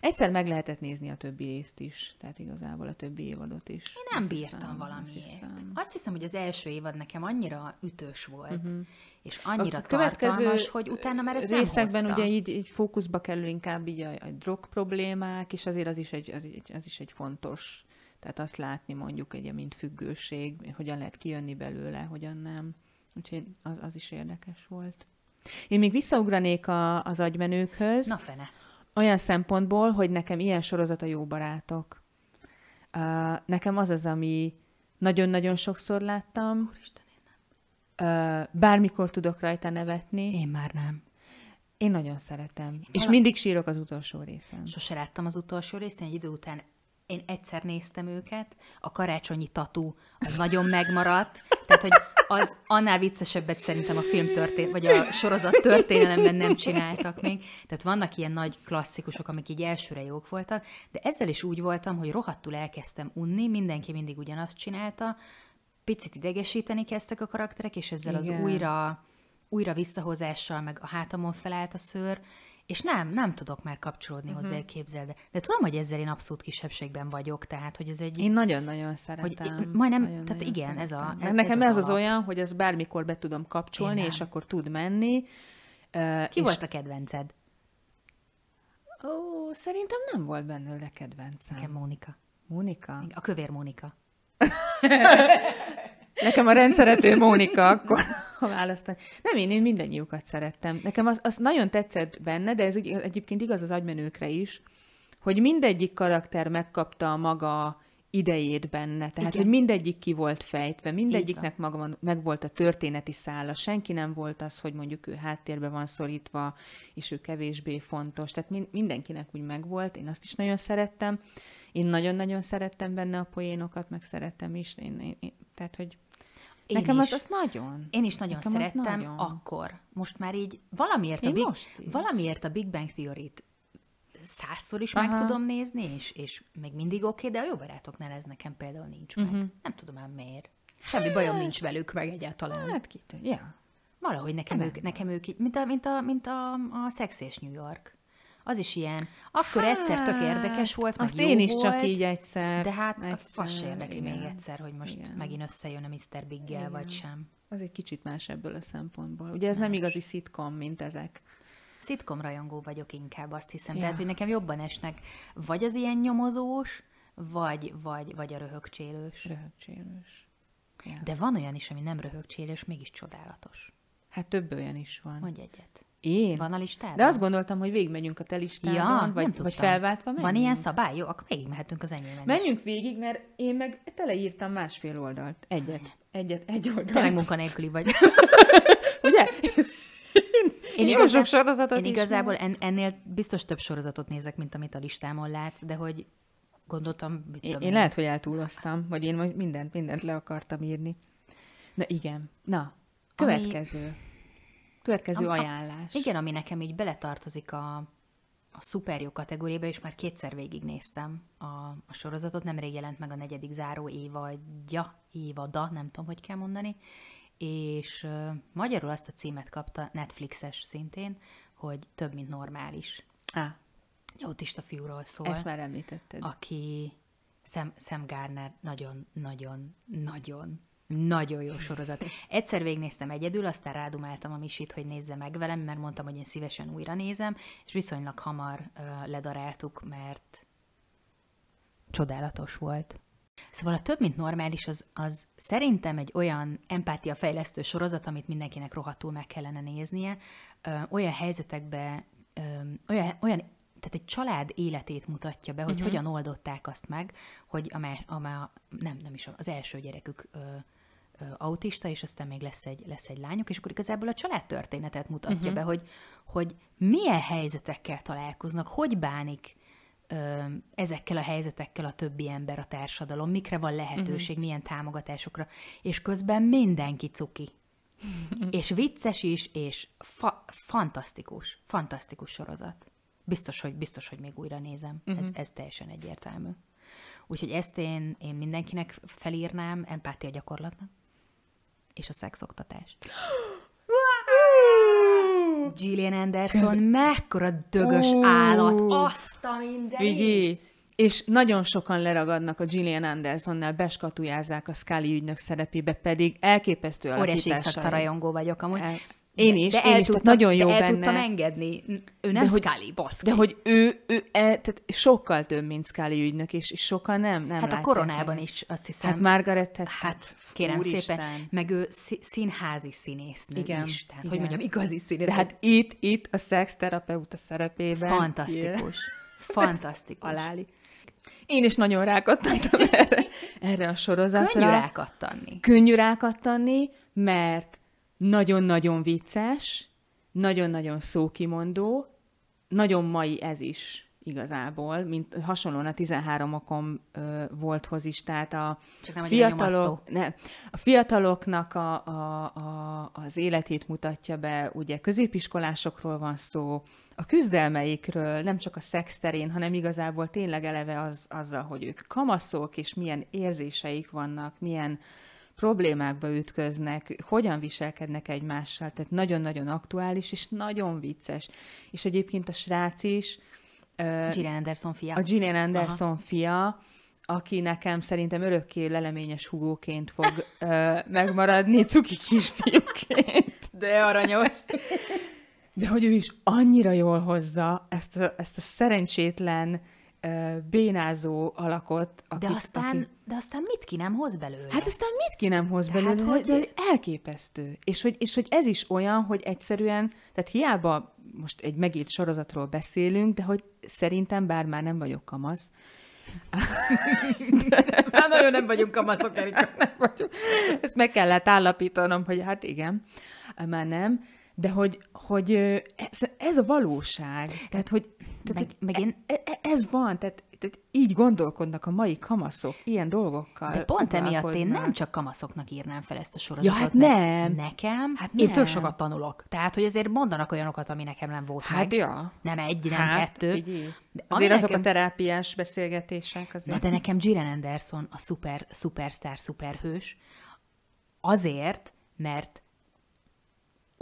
egyszer meg lehetett nézni a többi részt is, tehát igazából a többi évadot is. Én nem Azt bírtam hiszem, azt valamiért. hiszem. Azt hiszem, hogy az első évad nekem annyira ütős volt, Mhm. és annyira a tartalmas, hogy utána már ezt részekben nem ugye így, így fókuszba kerül inkább így a, a drog problémák, és azért az is egy, az, egy- az is egy fontos, tehát azt látni mondjuk egy mint függőség, hogyan lehet kijönni belőle, hogyan nem. Úgyhogy az, az is érdekes volt. Én még visszaugranék a, az agymenőkhöz, Na fene. olyan szempontból, hogy nekem ilyen sorozat a jó barátok. Uh, nekem az az, ami nagyon-nagyon sokszor láttam, Úristen, én nem. uh, bármikor tudok rajta nevetni. Én már nem. Én nagyon szeretem. És Vala- mindig sírok az utolsó részen. Sose láttam az utolsó részt, én egy idő után én egyszer néztem őket, a karácsonyi tatú az nagyon megmaradt, tehát hogy az annál viccesebbet szerintem a film történ vagy a sorozat történelemben nem csináltak még. Tehát vannak ilyen nagy klasszikusok, amik így elsőre jók voltak, de ezzel is úgy voltam, hogy rohadtul elkezdtem unni, mindenki mindig ugyanazt csinálta, picit idegesíteni kezdtek a karakterek, és ezzel Igen. az újra, újra visszahozással, meg a hátamon felállt a szőr, és nem, nem tudok már kapcsolódni uh-huh. hozzá, képzeld. el. De tudom, hogy ezzel én abszolút kisebbségben vagyok, tehát, hogy ez egy... Én nagyon-nagyon hogy szeretem. majdnem, nagyon, tehát nagyon igen, ez a... szeretem. Ez, Nekem ez, ez az, alap. olyan, hogy ezt bármikor be tudom kapcsolni, Én és akkor tud menni. Uh, Ki volt a kedvenced? Ó, szerintem nem volt belőle kedvencem. Nekem Mónika. Mónika? A kövér Mónika. [laughs] Nekem a rendszerető Mónika akkor, [laughs] ha választani. Nem, én, én mindennyiukat szerettem. Nekem az, az nagyon tetszett benne, de ez egy- egyébként igaz az agymenőkre is, hogy mindegyik karakter megkapta a maga idejét benne. Tehát, Igen. hogy mindegyik ki volt fejtve, mindegyiknek maga meg volt a történeti szála. Senki nem volt az, hogy mondjuk ő háttérbe van szorítva, és ő kevésbé fontos. Tehát min- mindenkinek úgy megvolt. Én azt is nagyon szerettem. Én nagyon-nagyon szerettem benne a poénokat, meg szerettem is. Én, én, én, tehát, hogy Én Nekem is. az, az nagyon. Én is nagyon Nekem szerettem nagyon. akkor. Most már így valamiért, a Big, valamiért a Big Bang Theory-t százszor is Aha. meg tudom nézni, és, és még mindig oké, okay, de a jó barátoknál ez nekem például nincs meg. Mhm. Nem tudom ám miért. Semmi bajom nincs velük meg egyáltalán. Hát ki tudja. Ja. Valahogy nekem Nem. ők, nekem ők így- mint a, mint a, mint a, a Szex és New York. Az is ilyen. Akkor egyszer tök érdekes volt, meg Hát, Azt jó én is volt, csak így egyszer. De hát egyszer, fasz érdekli még igen. egyszer, hogy most Igen. megint összejön a Mr. Biggel, vagy sem. Az egy kicsit más ebből a szempontból. Ugye ez nem igazi szitkom, mint ezek. Szitkom rajongó vagyok inkább, azt hiszem. Ja. Tehát, hogy nekem jobban esnek vagy az ilyen nyomozós, vagy, vagy, vagy a röhögcsélős. Röhögcsélős. Ja. De van olyan is, ami nem röhögcsélős, mégis csodálatos. Hát több olyan is van. Mondj egyet. Én? Van a listádon? De azt gondoltam, hogy végigmegyünk a te listádon, ja, vagy, vagy felváltva Van menjünk. ilyen szabály? Jó, akkor végigmehetünk az enyémen is. Menjünk végig, mert én meg teleírtam másfél oldalt. Egyet. Egyet, egy oldalt. Tényleg munkanélküli vagy. [laughs] Ugye? Én, Jó igazán- sok sorozatot én is igazából en, ennél biztos több sorozatot nézek, mint amit a listámon látsz, de hogy gondoltam, mit Én, én lehet, hogy eltúloztam, vagy én mindent, mindent le akartam írni. Na igen. Na, következő. Következő Am- a- ajánlás. Igen, ami nekem így beletartozik a, a szuper jó kategóriába, és már kétszer végignéztem a, a sorozatot, nemrég jelent meg a negyedik záró évadja, évada, nem tudom, hogy kell mondani, és uh, magyarul azt a címet kapta, Netflixes szintén, hogy több, mint normális. Á, Autista fiúról szól, ezt már említetted. aki Sam, Sam Garner nagyon-nagyon, nagyon, jó sorozat. Egyszer végignéztem egyedül, aztán rádumáltam a misit, hogy nézze meg velem, mert mondtam, hogy én szívesen újra nézem, és viszonylag hamar uh, ledaráltuk, mert csodálatos volt. Szóval a több, mint normális, az, az szerintem egy olyan empátiafejlesztő sorozat, amit mindenkinek rohadtul meg kellene néznie. Ö, olyan helyzetekbe, ö, olyan, olyan, tehát egy család életét mutatja be, hogy uh-huh. hogyan oldották azt meg, hogy a, más, a, má- nem, nem is az első gyerekük ö, autista, és aztán még lesz egy, lesz egy lányuk, és akkor igazából a családtörténetet mutatja uh-huh. be, hogy, hogy milyen helyzetekkel találkoznak, hogy bánik ö, ezekkel a helyzetekkel a többi ember, a társadalom, mikre van lehetőség, uh-huh. milyen támogatásokra, és közben mindenki cuki. [laughs] és vicces is, és fa- fantasztikus, fantasztikus sorozat. Biztos, hogy, biztos, hogy még újra nézem. Uh-huh. Ez, ez teljesen egyértelmű. Úgyhogy ezt én, én mindenkinek felírnám empátia gyakorlatnak, és a szexoktatást. [gasps] Gillian Anderson, mekkora dögös Ó. állat, azt a mindenit! És nagyon sokan leragadnak a Gillian Andersonnál, beskatujázzák a Scully ügynök szerepébe, pedig elképesztő Óriási alakításai. szakta rajongó vagyok amúgy. El- Én is, de én is, tehát tudtam, nagyon jó de el benne. tudtam engedni. Ő nem De hogy- Scully, baszki. De hogy ő, ő e, tehát sokkal több, mint Scully ügynök, és, és sokan nem, nem hát a koronában meg. is, azt hiszem. Hát Margaret Thatcher. Hát kérem Úristen. szépen, meg ő szí- színházi színésznő Igen, is. Tehát, igen. hogy mondjam, igazi színész. De hát itt, itt a szexterapeuta szerepében. fantasztikus. [laughs] Fantasztikus. Aláli. Én is nagyon rákattantam [laughs] erre, erre a sorozatra. Könnyű rákattanni. Könnyű rákattanni, mert nagyon-nagyon vicces, nagyon-nagyon szókimondó, nagyon mai ez is igazából, mint hasonlóan a 13 okom ö, volthoz is, tehát a Csak nem fiatalok, nyomasztó. ne, a fiataloknak a, a, a, az életét mutatja be, ugye középiskolásokról van szó, a küzdelmeikről, nem csak a szex terén, hanem igazából tényleg eleve az, azzal, hogy ők kamaszok, és milyen érzéseik vannak, milyen problémákba ütköznek, hogyan viselkednek egymással, tehát nagyon-nagyon aktuális, és nagyon vicces. És egyébként a srác is, Gillian Anderson fia. a Gillian Anderson Aha. fia, aki nekem szerintem örökké leleményes hugóként fog ö, megmaradni, cuki kisfiúként. De aranyos. De hogy ő is annyira jól hozza ezt a, ezt a szerencsétlen, ö, bénázó alakot. De akit- aztán, aki- de aztán mit ki nem hoz belőle? Hát aztán mit ki nem hoz Tehát, belőle, hogy- de, de elképesztő. És hogy, és hogy ez is olyan, hogy egyszerűen, tehát hiába most egy megírt sorozatról beszélünk, de hogy szerintem, bár már nem vagyok kamasz, Már [laughs] nagyon nem vagyunk kamaszok, Erika. nem vagyok. Ezt meg kellett állapítanom, hogy hát igen, már nem, de hogy, hogy ez, ez a valóság. Tehát, hogy, tehát, Meg- hogy meg én- e, e, ez van, tehát, tehát így gondolkodnak a mai kamaszok, ilyen dolgokkal De pont emiatt én nem csak kamaszoknak írnám fel ezt a sorozatot. Ja, hát nem. Nekem, Hát én nem. tök sokat tanulok. Tehát, hogy azért mondanak olyanokat, ami nekem nem volt Hát meg. ja. Nem egy, nem Hát, kettő. így, így. De Azért azok nekem- a terápiás beszélgetések azért. Na de nekem Gillian Anderson a szuper, szupersztár, szuperhős, azért, mert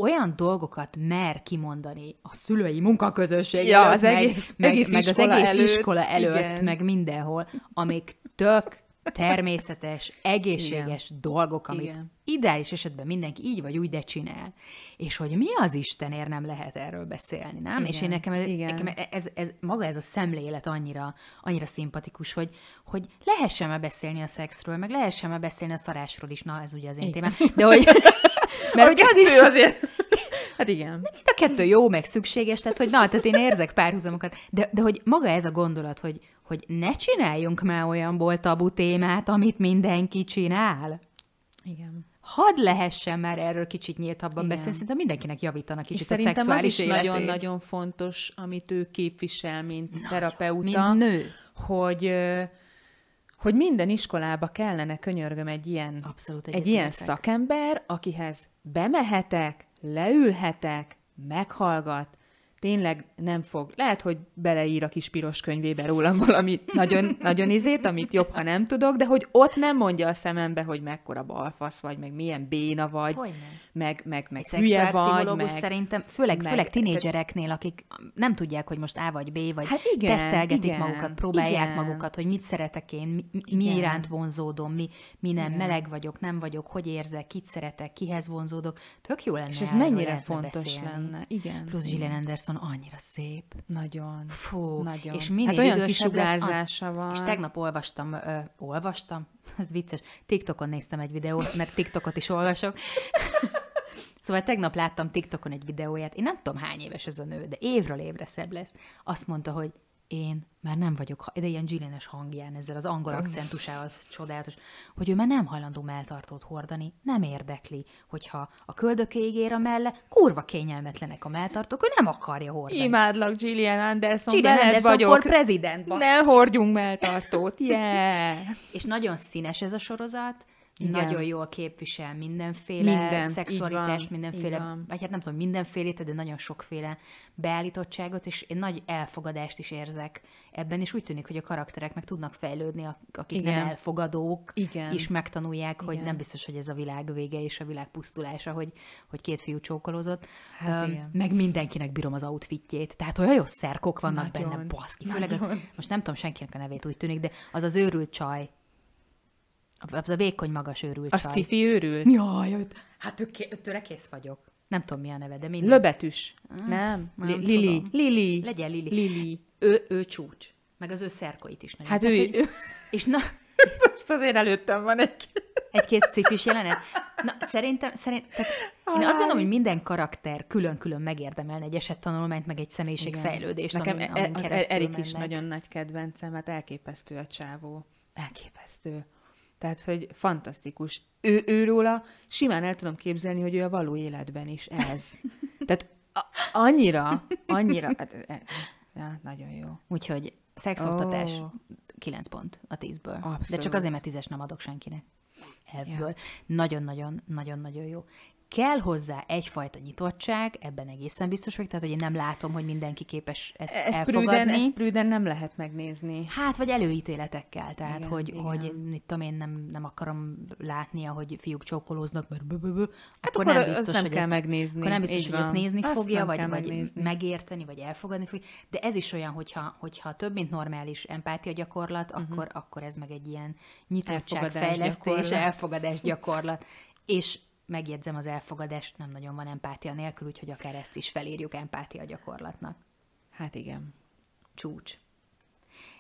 olyan dolgokat mer kimondani a szülői munkaközösség Ja, előtt, az meg, egész- meg, egész meg az egész előtt, iskola előtt, igen. meg mindenhol, amik tök természetes, egészséges Igen. dolgok, amit Igen. Ideális esetben mindenki így vagy úgy, de csinál. És hogy mi az Istenért nem lehet erről beszélni, nem? Igen. És én nekem, ez, Igen. nekem ez, ez, maga ez a szemlélet annyira, annyira szimpatikus, hogy, hogy lehessen már beszélni a szexről, meg lehessen már beszélni a szarásról is, na ez ugye az én témám, de hogy, [laughs] mert hogy az is, azért... [laughs] Hát igen. mind a kettő jó, meg szükséges, tehát hogy na, tehát én érzek párhuzamokat, de, de hogy maga ez a gondolat, hogy, hogy ne csináljunk már olyanból tabu témát, amit mindenki csinál. Igen. Hadd lehessen már erről kicsit nyíltabban beszélni, szerintem mindenkinek javítana És kicsit a szerintem az szexuális is életét. nagyon-nagyon fontos, amit ő képvisel, mint Nagyon, terapeuta, mint nő. hogy hogy minden iskolába kellene, könyörgöm, egy ilyen, Abszolút egy ilyen szakember, akihez bemehetek, leülhetek, meghallgat, tényleg nem fog. Lehet, hogy beleír a kis piros könyvébe rólam valami nagyon, nagyon izét, amit jobb, ha nem tudok, de hogy ott nem mondja a szemembe, hogy mekkora balfasz vagy, meg milyen béna vagy, Hogyne. meg, meg, meg Egy hülye vagy, meg... szerintem, főleg, meg- főleg tinédzsereknél, akik nem tudják, hogy most A vagy B, vagy Hát igen, tesztelgetik igen, magukat, próbálják igen. magukat, hogy mit szeretek én, mi, mi Igen. iránt vonzódom, mi, mi nem, Igen. meleg vagyok, nem vagyok, hogy érzek, kit szeretek, kihez vonzódok. Tök jó lenne És ez mennyire fontos beszélni. lenne. Igen. Plusz. Gillian Anderson annyira szép. Nagyon. Fú, Nagyon. és minél hát olyan kisugárzása van. És tegnap olvastam, ö, olvastam, [laughs] ez vicces, TikTokon néztem egy videót, mert TikTokot is olvasok. [laughs] Szóval tegnap láttam TikTokon egy videóját, én nem tudom hány éves ez a nő, de évről évre szebb lesz. Azt mondta, hogy én már nem vagyok, de ilyen Gillianes hangján, ezzel az angol akcentusával csodálatos, hogy ő már nem hajlandó melltartót hordani, nem érdekli, hogyha a köldökéig ér a melle, kurva kényelmetlenek a melltartók, ő nem akarja hordani. Imádlak Gillian Anderson, Gillian Anderson vagyok. for president, basszus. Ne hordjunk melltartót, yeah! [laughs] És nagyon színes ez a sorozat, Igen. Nagyon jól képvisel mindenféle Minden, szexualitást, van, mindenféle, vagy hát nem tudom, mindenfélét, de nagyon sokféle beállítottságot, és én nagy elfogadást is érzek ebben, és úgy tűnik, hogy a karakterek meg tudnak fejlődni, ak- akik Igen. nem elfogadók, Igen. és megtanulják, hogy Igen. nem biztos, hogy ez a világ vége és a világ pusztulása, hogy, hogy két fiú csókolózott. Hát igen. Meg mindenkinek bírom az outfitjét. Tehát olyan jó szerkok vannak Nagyon, benne, baszki. Főleg az, most nem tudom senkinek a nevét úgy tűnik, de az az őrült csaj, az a vékony, magas őrült A csaj. sci-fi őrült. Jaj, őt, hát ő, őtőle kész vagyok. Nem tudom, mi a neve, de mindegy. Löbetűs. Nem? nem Li- Lili. tudom. Lili. Legyen Lili. Lili. Ő, ő csúcs. Meg az ő szerkoit is nagyon. Hát ő, hogy- És na, [laughs] most azért előttem van egy... egy-két cifis jelenet. Na, szerintem, szerint, tehát én azt gondolom, hogy minden karakter külön-külön megérdemelne egy esettanulmányt, meg egy személyiségfejlődést, Nekem amin, e- amin az keresztül Erik is mennek. nagyon nagy kedvencem, hát elképesztő a csávó. Elképesztő. Tehát, hogy fantasztikus. Ő, őróla simán el tudom képzelni, hogy ő a való életben is ez. Tehát a, annyira, annyira, hát, e- ja, nagyon jó. Úgyhogy szexoktatás Ó. 9 pont a 10-ből. De Abszolút. csak azért, mert 10-es nem adok senkinek. Elvből. Nagyon-nagyon, nagyon-nagyon jó. Kell hozzá egyfajta nyitottság, ebben egészen biztos vagyok, tehát hogy én nem látom, hogy mindenki képes ezt Ez elfogadni. prűden, ez prűden nem lehet megnézni. Hát, vagy előítéletekkel, tehát, Igen, hogy, igen. hogy mit tudom én, nem, nem akarom látni, ahogy fiúk csókolóznak, mert bö, bö, bö, Hát akkor, akkor nem biztos, nem hogy kell ezt, megnézni. Akkor nem biztos, Így hogy ezt nézni Azt fogja, vagy, vagy megérteni, vagy elfogadni fogja. De ez is olyan, hogyha, hogyha több, mint normális empátia gyakorlat, uh-huh. akkor, akkor ez meg egy ilyen nyitottság, Elfogadás fejlesztés, gyakorlat. elfogadás gyakorlat. És megjegyzem, az elfogadást nem nagyon van empátia nélkül, úgyhogy akár ezt is felírjuk empátia gyakorlatnak. Hát igen. Csúcs.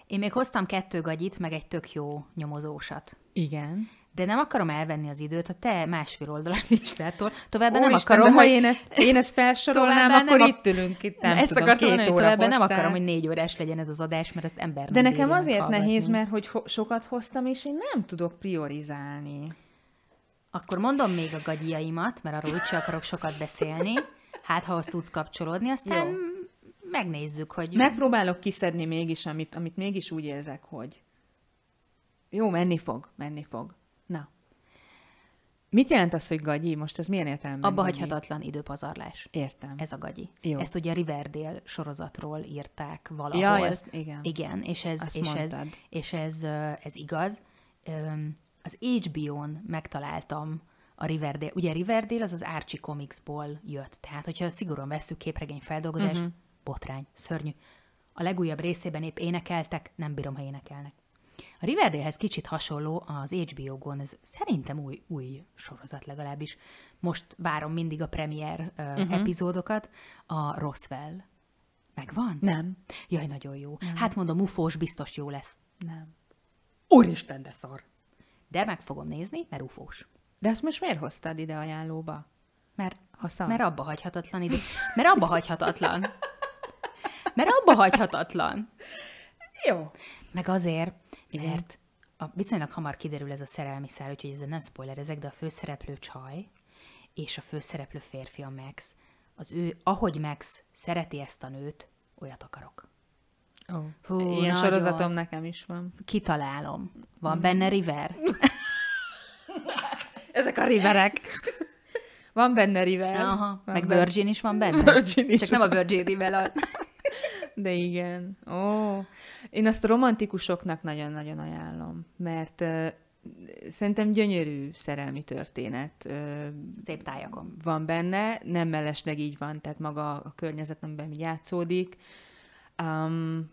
Én még hoztam kettő gagyit, meg egy tök jó nyomozósat. Igen. De nem akarom elvenni az időt a te másfél oldalas [laughs] listától. Továbbá nem Úristen, akarom, de ha hogy... én ezt, én ezt felsorolnám, akkor nem itt ülünk, itt nem ezt tudom, akartam két mondani, hogy továbbá nem akarom, hogy négy órás legyen ez az adás, mert ezt ember De nekem azért meghallgatni. nehéz, mert hogy ho- sokat hoztam, és én nem tudok priorizálni. Akkor mondom még a gagyiaimat, mert arról úgyse akarok sokat beszélni. Hát, ha azt tudsz kapcsolódni, aztán Jó. megnézzük, hogy... Megpróbálok kiszedni mégis, amit, amit mégis úgy érzek, hogy jó, menni fog, menni fog. Na. Mit jelent az, hogy gagyi? Most ez milyen értelemben Abba gagyi? hagyhatatlan időpazarlás. Értem. Ez a gagyi. Jó. Ezt ugye a Riverdale sorozatról írták valahol. Jaj, ezt- igen. Igen, és ez, Azt és ez, és ez, ez igaz. Öm, Az HBO-n megtaláltam a Riverdale. Ugye a Riverdale az az Archie Comicsból jött. Tehát, hogyha szigorúan veszük képregény feldolgozás, uh-huh. botrány, szörnyű. A legújabb részében épp énekeltek, nem bírom, ha énekelnek. A Riverdalehez kicsit hasonló az HBO-gon, ez szerintem új, új sorozat legalábbis. Most várom mindig a premier uh, uh-huh. epizódokat. A Roswell. Megvan? Nem. Jaj, nagyon jó. Nem. Hát mondom, ufós biztos jó lesz. Nem. Úristen, de szar. De meg fogom nézni, mert ufós. De ezt most miért hoztad ide ajánlóba? Mert, Ha szar. mert abba hagyhatatlan idő. Mert abba [laughs] hagyhatatlan. Mert abba hagyhatatlan. Jó. Meg azért, mert a, viszonylag hamar kiderül ez a szerelmi szál, úgyhogy ezzel nem spoilerezek, de a főszereplő csaj és a főszereplő férfi a Max, az ő, ahogy Max szereti ezt a nőt, olyat akarok. Oh. Hú, Ilyen nagyon. sorozatom nekem is van. Kitalálom. Van benne River? [laughs] Ezek a riverek. Van benne river. Aha. Van Meg benne. Virgin is van benne? Virgin is Csak nem a Virgin River az. [laughs] De igen. Ó, én azt a romantikusoknak nagyon-nagyon ajánlom, mert uh, szerintem gyönyörű szerelmi történet uh, Szép tájakon. van benne, nem mellesleg így van, tehát maga a környezet, amiben játszódik. Um,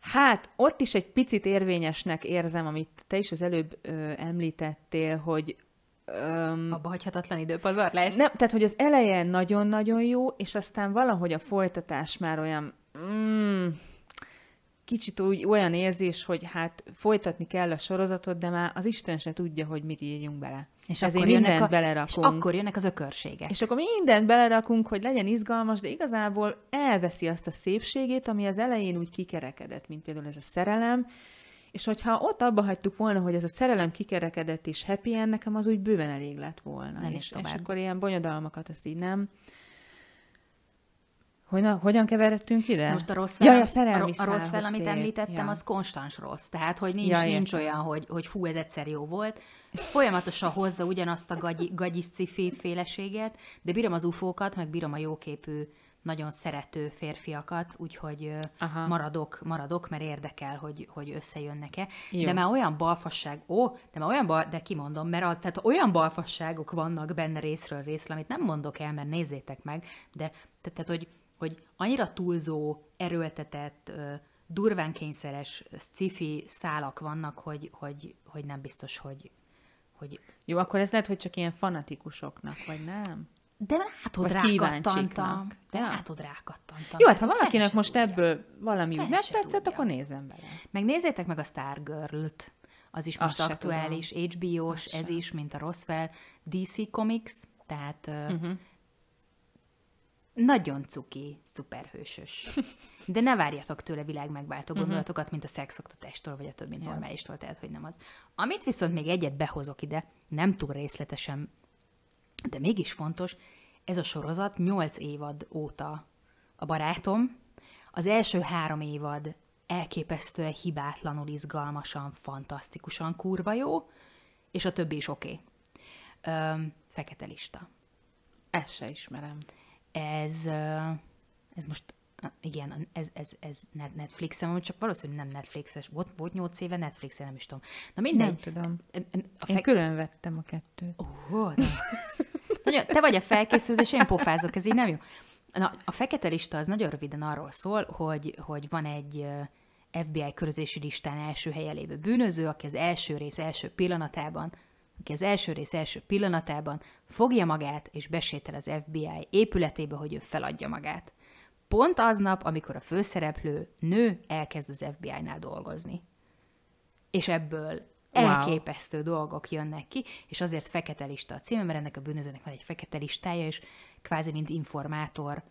hát, ott is egy picit érvényesnek érzem, amit te is az előbb ö, említettél, hogy öm, Abba hagyhatatlan időpazarlás. nem, tehát, hogy az eleje nagyon-nagyon jó, és aztán valahogy a folytatás már olyan mm, kicsit úgy, olyan érzés, hogy hát folytatni kell a sorozatot, de már az Isten se tudja, hogy mit írjunk bele. És Ezért akkor, mindent a, és belerakunk. akkor jönnek az ökörségek. És akkor mindent belerakunk, hogy legyen izgalmas, de igazából elveszi azt a szépségét, ami az elején úgy kikerekedett, mint például ez a szerelem, és hogyha ott abba hagytuk volna, hogy ez a szerelem kikerekedett és happy end, nekem az úgy bőven elég lett volna. Nem és, és akkor ilyen bonyodalmakat azt így nem. Hogy na, hogyan keveredtünk ide? Most a rossz fel, a szerelmi a, a rossz fel, amit szét. említettem, Ja. az konstans rossz. Tehát, hogy nincs, Ja, nincs olyan, hogy, hogy fú, ez egyszer jó volt. Folyamatosan hozza ugyanazt a gagyi, gagyis sci féleséget, de bírom az ufókat, meg bírom a jóképű, nagyon szerető férfiakat, úgyhogy Aha. maradok, maradok, mert érdekel, hogy, hogy összejönnek-e. Jó. De már olyan balfasság, ó, de már olyan bal, de kimondom, mert a, tehát olyan balfasságok vannak benne részről részre, amit nem mondok el, mert nézzétek meg, de te- tehát, hogy, hogy annyira túlzó, erőltetett, durván kényszeres sci-fi szálak vannak, hogy, hogy, hogy nem biztos, hogy, hogy Jó, akkor ez lehet, hogy csak ilyen fanatikusoknak, vagy nem? de látod, Vagy rákattantam. De Ja. látod, rákattantam. Jó, hát ha valakinek most tudja. ebből valami úgy megtetszett, akkor nézzem bele. Meg nézzétek meg a Stargirl-t. Az is most Azt aktuális, HBO-s, ez is, mint a Roswell, DC Comics, tehát uh-huh. Mhm. nagyon cuki, szuperhősös. [laughs] De ne várjatok tőle világ Mhm. megváltó gondolatokat, mint a szexoktatástól, vagy a többi normálistól, tehát hogy nem az. Amit viszont még egyet behozok ide, nem túl részletesen, de mégis fontos, ez a sorozat 8 évad óta a barátom. Az első három évad elképesztően hibátlanul, izgalmasan, fantasztikusan kurva jó, és a többi is oké. Okay. Fekete lista. Ezt se ismerem. Ez, ez most, igen, ez, ez, ez Net- Netflixen, csak valószínűleg nem Netflixes. Volt, volt 8 éve Netflixen, nem is tudom. Na mindegy. Nem tudom. A Én fek- külön vettem a kettőt. Ó. Nagyon, te vagy a felkészülés, és én pofázok, ez így nem jó. Na, a fekete lista az nagyon röviden arról szól, hogy, hogy van egy FBI körözési listán első helyen lévő bűnöző, aki az első rész első pillanatában, aki az első rész első pillanatában fogja magát és besétel az FBI épületébe, hogy ő feladja magát. Pont aznap, amikor a főszereplő nő elkezd az FBI-nál dolgozni. És ebből Wow. elképesztő dolgok jönnek ki, és azért fekete lista a címe, mert ennek a bűnözőnek van egy fekete listája, és kvázi mint informátor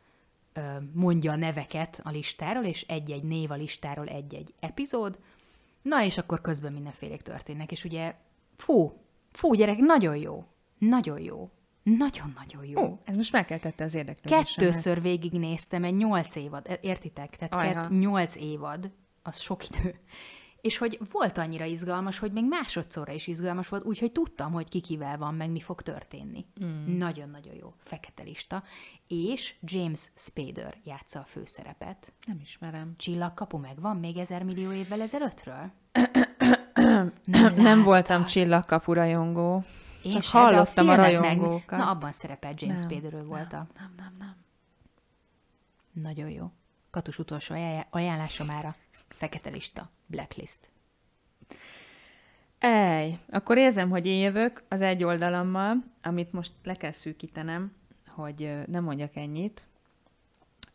mondja a neveket a listáról, és egy-egy név a listáról egy-egy epizód. Na, és akkor közben mindenfélék történnek, és ugye, fú, fú, gyerek, nagyon jó, nagyon jó, nagyon-nagyon jó. Ó, ez most megkeltette az érdeklődésemet. Kettőször végignéztem, egy nyolc évad, e- értitek? Tehát kett, nyolc évad, az sok idő. És hogy volt annyira izgalmas, hogy még másodszorra is izgalmas volt, úgyhogy tudtam, hogy ki kivel van, meg mi fog történni. Mm. Nagyon-nagyon jó. Fekete lista. És James Spader játsza a főszerepet. Nem ismerem. Csillagkapu megvan még ezer millió évvel ezelőttről? [clears throat] Nem, nem voltam csillagkapu rajongó. Én Csak hallottam a, filmet rajongókat. Meg... Na, abban szerepel James Spaderről volt a... Nem, nem, nem. Nagyon jó. Katus utolsó ajánlá- ajánlása már a fekete lista, blacklist. Ej, akkor érzem, hogy én jövök az egy oldalammal, amit most le kell szűkítenem, hogy nem mondjak ennyit.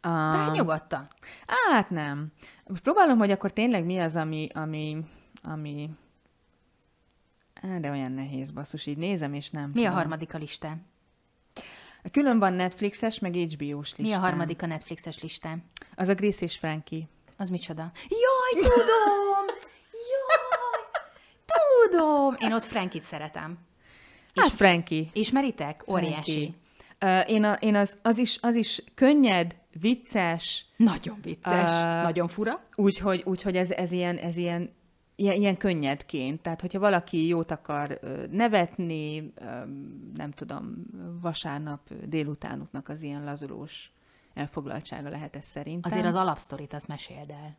A... Tehát nyugodtan. Hát nem. Most próbálom, hogy akkor tényleg mi az, ami, ami, ami... Á, de olyan nehéz, basszus, így nézem, és nem Mi a harmadik a listán? Külön van Netflixes, meg HBO-s listán. Mi a harmadik a Netflixes listán? Az a Grace és Frankie. Az micsoda? Jaj, tudom! Jaj! Tudom! Én ott Frankit szeretem. Hát Frankie. Ismeritek? Óriási. Frankie. Uh, én a, én az, az, is, az is könnyed, vicces, Nagyon vicces. Ö, Nagyon fura. úgyhogy úgy, hogy ez, ez ilyen, ez ilyen, ilyen, ilyen könnyedként. Tehát, hogyha valaki jót akar nevetni, nem tudom, vasárnap délutánuknak az ilyen lazulós elfoglaltsága lehet ez szerintem. Azért az alapsztorit azt meséld el.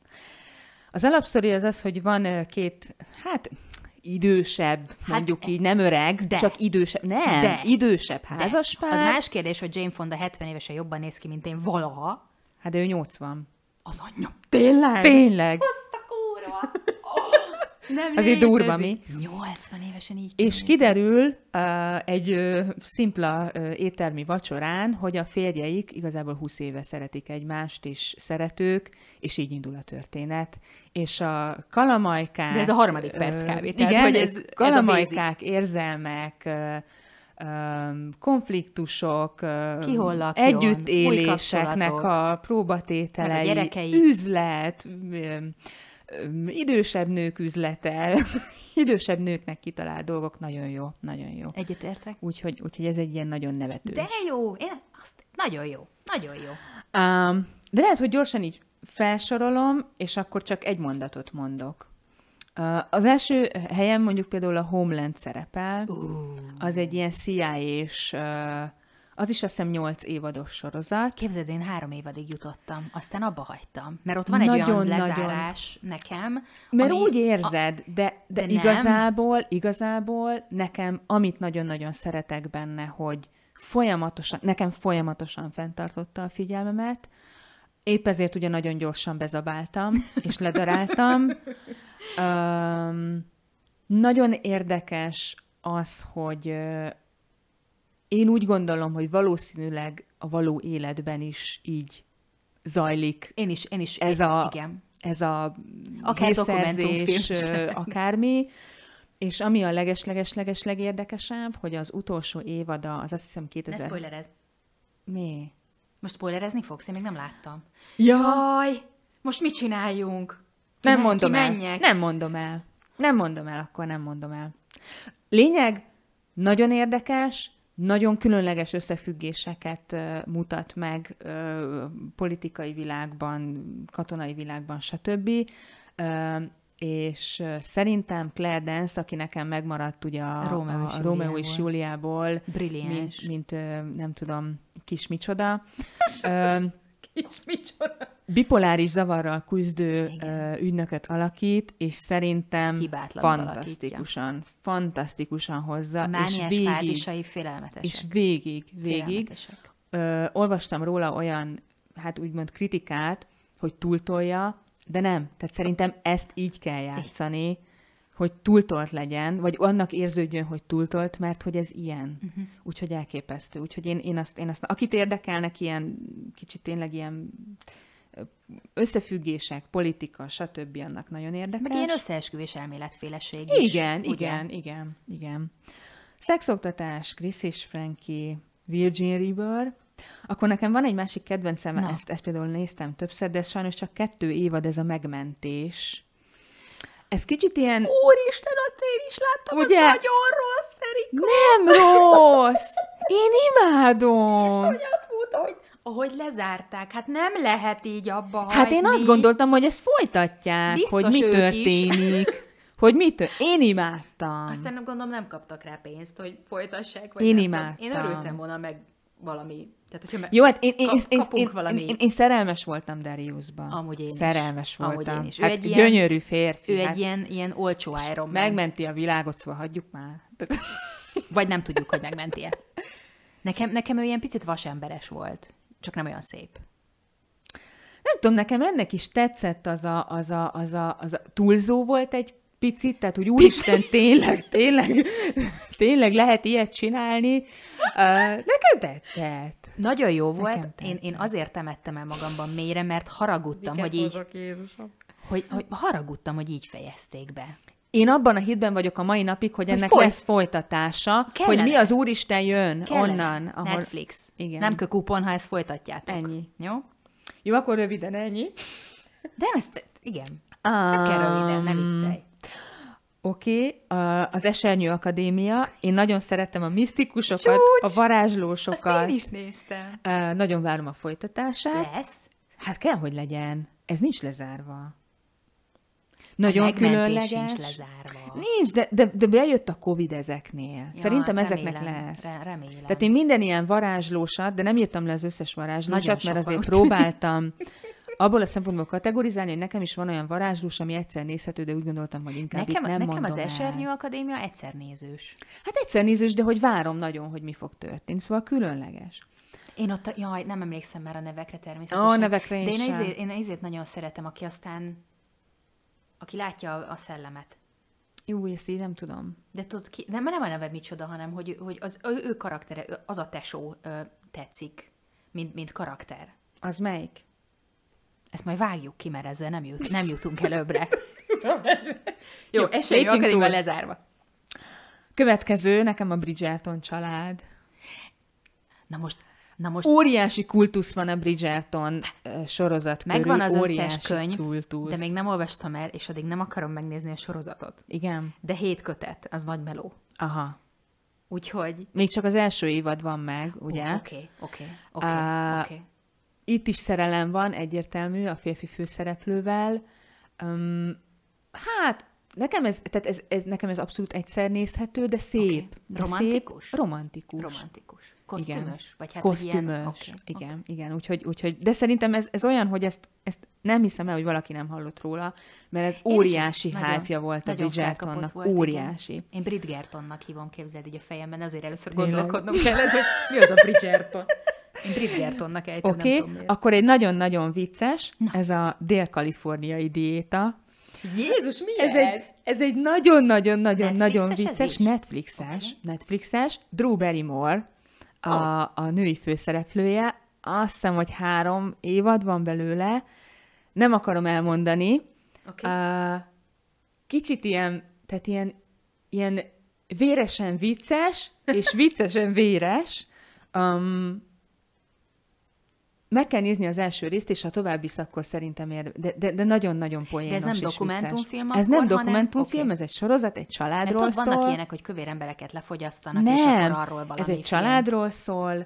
Az alapsztori az az, hogy van két, hát idősebb, mondjuk így, nem öreg, de. csak idősebb, nem, De. idősebb De házaspár. Az más kérdés, hogy Jane Fonda 70 évesen jobban néz ki, mint én valaha. Hát de ő 80. Az anyja. Tényleg? Tényleg. Azt a kurva! [laughs] Nem Azért durva, mi? 80 évesen így És kiderül uh, egy uh, szimpla uh, éttermi vacsorán, hogy a férjeik igazából 20 éve szeretik egymást, és szeretők, és így indul a történet. És a kalamajkák... De ez a harmadik perc kb. Tehát, Igen, hogy ez, ez- ez a kalamajkák, érzelmek, uh, konfliktusok, uh, Ki hol lakjon, új együttéléseknek a próbatételei, a gyerekei. üzlet, idősebb nők üzlete, [laughs] idősebb nőknek kitalált dolgok, nagyon jó, nagyon jó. Egyetértek. Úgyhogy, úgyhogy ez egy ilyen nagyon nevető. De jó, én azt, nagyon jó, nagyon jó. Um, de lehet, hogy gyorsan így felsorolom, és akkor csak egy mondatot mondok. Uh, az első helyen mondjuk például a Homeland szerepel, Uh. az egy ilyen CIA-s, uh, az is azt hiszem 8 évados sorozat. Képzeld, én három évadig jutottam, aztán abba hagytam. Mert ott van egy Nagyon, olyan nagyon. lezárás nekem, Mert ami úgy érzed, de, de, de de nem. igazából, igazából nekem, amit nagyon-nagyon szeretek benne, hogy folyamatosan, nekem folyamatosan fenntartotta a figyelmemet, épp ezért ugye nagyon gyorsan bezabáltam, [laughs] és ledaráltam. Um, nagyon érdekes az, hogy én úgy gondolom, hogy valószínűleg a való életben is így zajlik én is, én is, ez a, igen. ez a Akár dokumentumfilm akármi, és ami a leges-leges-leges legérdekesebb, hogy az utolsó évada, az azt hiszem Ne 2000... spoilerez. Mi? Most spoilerezni fogsz? Én még nem láttam. Ja, Jaj! Most mit csináljunk? Ki nem mondom ki el. menjek? Nem mondom el. Nem mondom el, akkor nem mondom el. Lényeg, nagyon érdekes, nagyon különleges összefüggéseket mutat meg politikai világban, katonai világban, stb. És szerintem Claire Dance, aki nekem megmaradt ugye a, Rómeó és a Rómeó és Júliából. Mint, mint nem tudom, kis micsoda. Kis micsoda. bipoláris zavarral küzdő Igen. ügynököt alakít, és szerintem Hibátlanul fantasztikusan, fantasztikusan hozza, A és mániás végig, fázisai félelmetesek. és végig, végig ö, olvastam róla olyan, hát úgymond kritikát, hogy túltolja, de nem. Tehát szerintem ezt így kell játszani, hogy túltolt legyen, vagy annak érződjön, hogy túltolt, mert hogy ez ilyen. Uh-huh. Úgyhogy elképesztő. Úgyhogy én, én, azt, én azt, akit érdekelnek ilyen, kicsit tényleg ilyen összefüggések, politika, stb. annak nagyon érdekes. Meg ilyen összeesküvés elméletféleség is. Igen, igen, igen, igen. Szexoktatás, Chris és Frankie, Virgin River. Akkor nekem van egy másik kedvencem, Na. ezt, ezt például néztem többször, de sajnos csak kettő évad, ez a megmentés. Ez kicsit ilyen... Úristen, azt én is láttam, Ugye? az nagyon rossz, Erika. Nem rossz! Én imádom! Iszonyat volt, ahogy, ahogy lezárták. Hát nem lehet így abba Hát én azt hagyni. gondoltam, hogy ezt folytatják, Biztos hogy mi történik. Hogy mi tört... Én imádtam. Aztán nem gondolom, nem kaptak rá pénzt, hogy folytassák. Vagy Én nem tudom. imádtam. Én örültem volna meg valami. Tehát, hogyha Jó, hát én, én, Kap- én, én, kapunk én, valami. én, én szerelmes voltam Dariusban. Amúgy én is. Szerelmes Amúgy voltam. én is. Ő Hát egy ilyen- gyönyörű férfi. ő hát egy ilyen, ilyen olcsó Iron Man. Megmenti a világot, szóval hagyjuk már. [laughs] Vagy nem tudjuk, hogy megmenti-e. Nekem, nekem ő ilyen picit vasemberes volt. Csak nem olyan szép. Nem tudom, nekem ennek is tetszett az a, az a, az a, az a túlzó volt egy picit, tehát hogy úristen, tényleg, tényleg, tényleg lehet ilyet csinálni. Uh, nekem tetszett. Nagyon jó Nekem volt. Én, én azért temettem el magamban mélyre, mert haragudtam, hogy így, hogy, hogy haragudtam, hogy így fejezték be. Én abban a hitben vagyok a mai napig, hogy ennek folyt- lesz folytatása, Kellene. hogy mi az Úristen jön Kellene. onnan, ahol... Netflix. Igen. Nem kell kupon, ha ezt folytatjátok. Ennyi. Jó? Jó, akkor röviden ennyi. De ezt, igen. Nem kell röviden, ne viccelj. Oké, okay. az Esernyő Akadémia. Én nagyon szeretem a misztikusokat, Csúcs! a varázslósokat. néztem. Uh, nagyon várom a folytatását. Lesz? Hát kell, hogy legyen. Ez nincs lezárva. Nagyon a különleges. sincs lezárva. Nincs, de, de, de bejött a Covid ezeknél. Ja, Szerintem hát ezeknek remélem, lesz. re- remélem. Tehát én minden ilyen varázslósat, de nem írtam le az összes varázslósat, Nagyon mert azért próbáltam abból a szempontból kategorizálni, hogy nekem is van olyan varázslós, ami egyszer nézhető, de úgy gondoltam, hogy inkább Nekem, itt nem nekem az Esernyő. Akadémia egyszer nézős. Hát egyszer nézős, de hogy várom nagyon, hogy mi fog történni. Szóval különleges. Én ott, a, jaj, nem emlékszem már a nevekre természetesen. Ó, nevekre én De én sem. ezért, én ezért nagyon szeretem, aki aztán, aki látja a, a szellemet. Jó, ezt így nem tudom. De tudod ki, nem, nem a neve micsoda, hanem hogy, hogy az ő, ő karaktere, az a tesó ö, tetszik, mint, mint karakter. Az melyik? Ezt majd vágjuk ki, mert ezzel nem, jut, nem jutunk előbbre. [laughs] Jó, Jó, esély lépjünk akadémivel túl. lezárva. Következő, nekem a Bridgerton család. Na most, na most Óriási kultusz van a Bridgerton sorozat megvan körül. az óriási összes könyv, kultusz. de még nem olvastam el, és addig nem akarom megnézni a sorozatot. Igen? De hét kötet, az nagy meló. Aha. Úgyhogy... Még csak az első évad van meg, ugye? Oké, oké, oké. Itt is szerelem van, egyértelmű, a férfi főszereplővel. Um, hát, nekem ez, tehát ez, ez, nekem ez abszolút egyszer nézhető, de szép. Oké. De Romantikus? Szép, romantikus. Romantikus. Kosztümös? Vagy hát Kosztümös, Ilyen... oké, igen, oké. igen, úgyhogy, úgyhogy, de szerintem ez, ez olyan, hogy ezt, ezt nem hiszem el, hogy valaki nem hallott róla, mert ez Én óriási hype volt a Bridgertonnak, volt, igen. óriási. Én Bridgertonnak hívom, képzeld így a fejemben, azért először Tényleg? gondolkodnom kellett, hogy mi az a Bridgerton. Én Bridgertonnak ejtem, Oké, nem okay, tudom miért. akkor egy nagyon-nagyon vicces, ez a dél-kaliforniai diéta. Jézus, mi Ez egy, ez egy nagyon-nagyon-nagyon-nagyon vicces? Netflixes, Netflixes, Drew Barrymore, a, a női főszereplője. Azt hiszem, hogy három évad van belőle. Nem akarom elmondani. Uh, kicsit ilyen, tehát ilyen, ilyen véresen vicces, és [laughs] viccesen véres. Um, meg kell nézni az első részt, és ha tovább visz, akkor szerintem ér, de, de, de nagyon-nagyon poénos nem és dokumentumfilm vicces. Ez nem hanem- dokumentumfilm, oké. ez egy sorozat, egy Mert családról ott vannak szól. ilyenek, hogy kövér embereket lefogyasztanak, és Nem, akkor arról valami ez egy film. családról szól,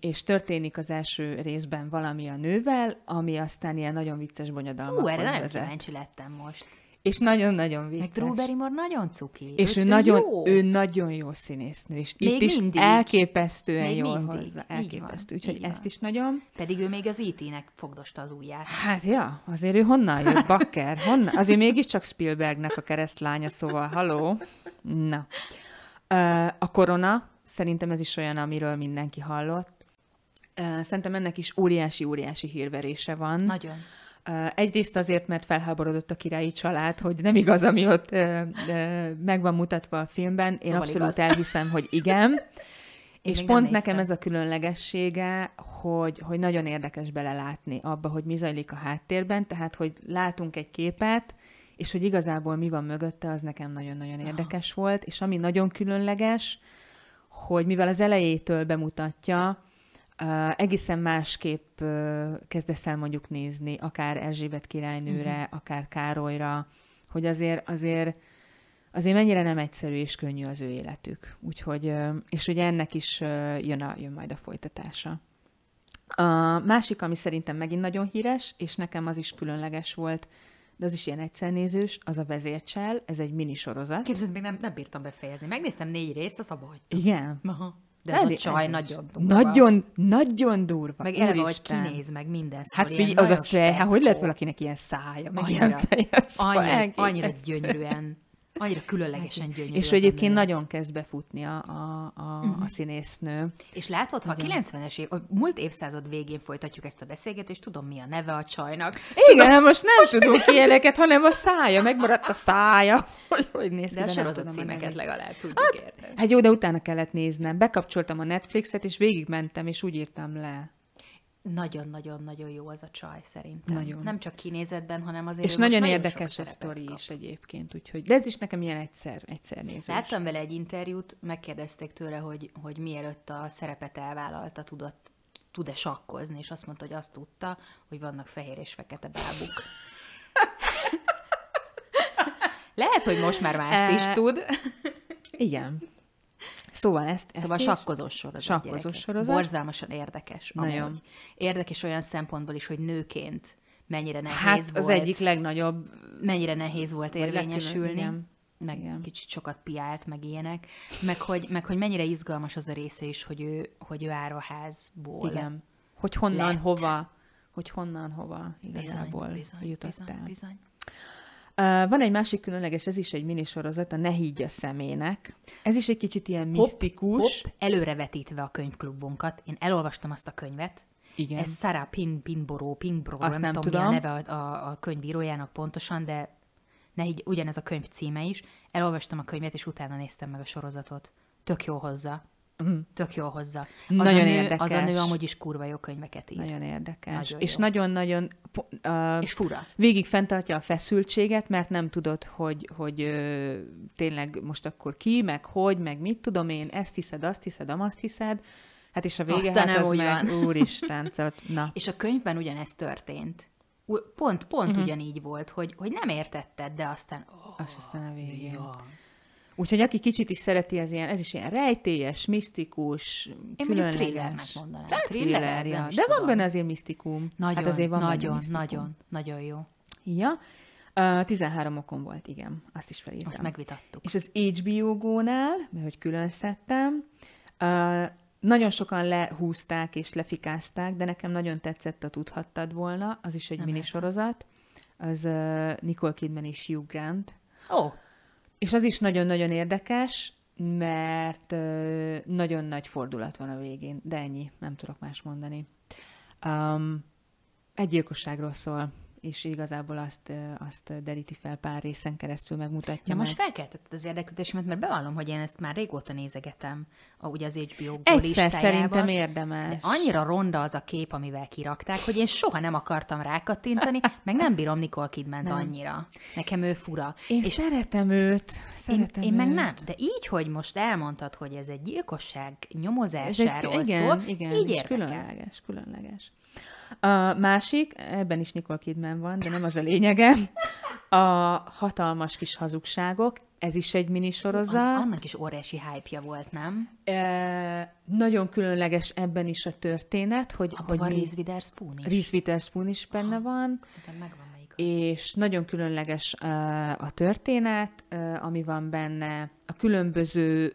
és történik az első részben valami a nővel, ami aztán ilyen nagyon vicces bonyodalmakhoz Hú, erre vezet. kíváncsi lettem most. És nagyon-nagyon Meg vicces. Drew Barrymore nagyon cuki. És ő, Őt- nagyon, jó. ő nagyon jó színésznő, és Még itt is mindig. elképesztően Még jól mindig. hozza. Van, Elképesztő. Úgyhogy van. ezt is nagyon. Pedig ő még az IT-nek fogdosta az ujját. Hát ja, azért ő honnan jött, Bakker? Honnan? Azért mégiscsak Spielbergnek a keresztlánya, szóval haló. Na. A korona, szerintem ez is olyan, amiről mindenki hallott. Szerintem ennek is óriási-óriási hírverése van. Nagyon. Egyrészt azért, mert felháborodott a királyi család, hogy nem igaz, ami ott meg van mutatva a filmben. Én Szóval abszolút igaz. elhiszem, hogy igen. [laughs] és még nem pont nekem ez a különlegessége, hogy, hogy nagyon érdekes belelátni abba, hogy mi zajlik a háttérben, tehát, hogy látunk egy képet, és hogy igazából mi van mögötte, az nekem nagyon-nagyon érdekes volt, és ami nagyon különleges, hogy mivel az elejétől bemutatja, uh, egészen másképp uh, kezdesz el mondjuk nézni, akár Erzsébet királynőre, uh-huh. akár Károlyra, hogy azért, azért, azért mennyire nem egyszerű és könnyű az ő életük. Úgyhogy, uh, és ugye ennek is jön, a, jön majd a folytatása. A másik, ami szerintem megint nagyon híres, és nekem az is különleges volt, de az is ilyen egyszernézős, az a vezércsel, ez egy minisorozat. Képzeld, még nem, nem bírtam befejezni. Megnéztem négy részt, az abba hagytam. Igen. Aha. De ez a Elég- csaj ez nagyon durva. Nagyon, nagyon durva. Meg eleve, hogy kinéz meg minden Hát figyelj, az a fej, hát hogy lehet valakinek ilyen szája, meg Annyira. ilyen feje, szóval Annyira, annyira gyönyörűen, annyira különlegesen gyönyörű. És a egyébként nő. nagyon kezd befutni a, a, a, Mhm. a színésznő. És látod, ha a 90-es év, a múlt évszázad végén folytatjuk ezt a beszélgetést, tudom, mi a neve a csajnak. Igen, most nem tudunk ilyeneket, hanem a szája, megmaradt a szája. [laughs] Hogy, hogy néz ki, De a nem sorozat tudom a címeket legalább tudjuk érteni. Hát jó, de utána kellett néznem. Bekapcsoltam a Netflixet, és végigmentem, és úgy írtam le. Nagyon-nagyon-nagyon jó az a csaj szerintem. Nagyon. Nem csak kinézetben, hanem azért És nagyon érdekes a sztori kap. is egyébként, úgyhogy. De ez is nekem ilyen egyszer, egyszer nézős. Láttam vele egy interjút, megkérdezték tőle, hogy, hogy mielőtt a szerepet elvállalta, tudott, tud-e sakkozni, és azt mondta, hogy azt tudta, hogy vannak fehér és fekete bábuk. [laughs] Lehet, hogy most már mást is Eh, tud. Igen. Szóval ezt, ezt Szóval sakkozós sorozat. Sakkozós gyerekek. sorozat. Borzalmasan érdekes. Nagyon. Amúgy. Érdekes olyan szempontból is, hogy nőként mennyire nehéz Hát az volt. egyik legnagyobb mennyire nehéz volt érvényesülni. igen. Meg Igen. kicsit sokat piált, meg ilyenek. Meg hogy, meg hogy mennyire izgalmas az a része is, hogy ő, hogy ő áruházból. Igen. Hogy honnan, lett. hova, hogy honnan, hova Bizony, igazából bizony, jutott bizony, el. bizony. Van egy másik különleges, ez is egy minisorozat, a Ne higgy a szemének. Ez is egy kicsit ilyen misztikus. Hopp, előrevetítve a könyvklubunkat. Én elolvastam azt a könyvet. Igen. Ez Sarah Pin, Pinboró, Pinboró, nem, nem tudom, mi a tudom. neve a, a, a könyvírójának pontosan, de ne így ugyanez a könyv címe is, elolvastam a könyvet, és utána néztem meg a sorozatot. Tök jó hozzá. Mhm. Tök jó hozzá. Az Nagyon a nő, érdekes. Az a nő amúgy is kurva jó könyveket ír. Nagyon érdekes. Nagyon és nagyon-nagyon uh, És fura. végig fenntartja a feszültséget, mert nem tudod, hogy, hogy ö, tényleg most akkor ki, meg hogy, meg mit tudom én, ezt hiszed, azt hiszed, azt hiszed. Hát és a vége, Aztán hát az úgy meg, [laughs] úristen, szóval, na. És a könyvben ugyanez történt. Pont, pont uh-huh. ugyanígy volt, hogy, hogy nem értetted, de aztán... Oh, Azt aztán a végén. ja. Úgyhogy aki kicsit is szereti, ez ilyen, ez is ilyen rejtélyes, misztikus, Én különleges. thrillernek mondanám. De Thriller, thriller, De van benne azért misztikum. Nagyon, hát azért van nagyon, misztikum. nagyon, nagyon jó. Ja. Uh, 13 okon volt, igen. Azt is felírtam. Azt megvitattuk. És az HBO Go-nál, mert hogy külön szedtem, uh, nagyon sokan lehúzták és lefikázták, de nekem nagyon tetszett a Tudhattad volna, az is egy Nem minisorozat, az uh, Nicole Kidman és Hugh Grant, Ó, oh, és az is nagyon-nagyon érdekes, mert nagyon nagy fordulat van a végén, de ennyi, nem tudok más mondani. Um, egy gyilkosságról szól, és igazából azt, azt deríti fel pár részen keresztül, megmutatja Na meg. most felkeltetted az érdeklődésemet, mert bevallom, hogy én ezt már régóta nézegetem, a, ugye az HBO Egyszer szerintem De érdemes. annyira ronda az a kép, amivel kirakták, hogy én soha nem akartam rákattintani, [laughs] meg nem bírom Nicole kidman annyira. Nekem ő fura. Én és szeretem őt. én, Szeretem én meg őt. nem. De így, hogy most elmondtad, hogy ez egy gyilkosság Ez egy, nyomozásáról igen, szól, igen, így és különleges, különleges. A másik, ebben is Nicole Kidman van, de nem az a lényege, a hatalmas kis hazugságok, ez is egy minisorozat. An- annak is óriási hype volt, nem? E, nagyon különleges ebben is a történet, hogy, Abban hogy Reese Witherspoon is. Reese Witherspoon is benne van, Szerintem megvan melyik. és nagyon különleges a történet, ami van benne, a különböző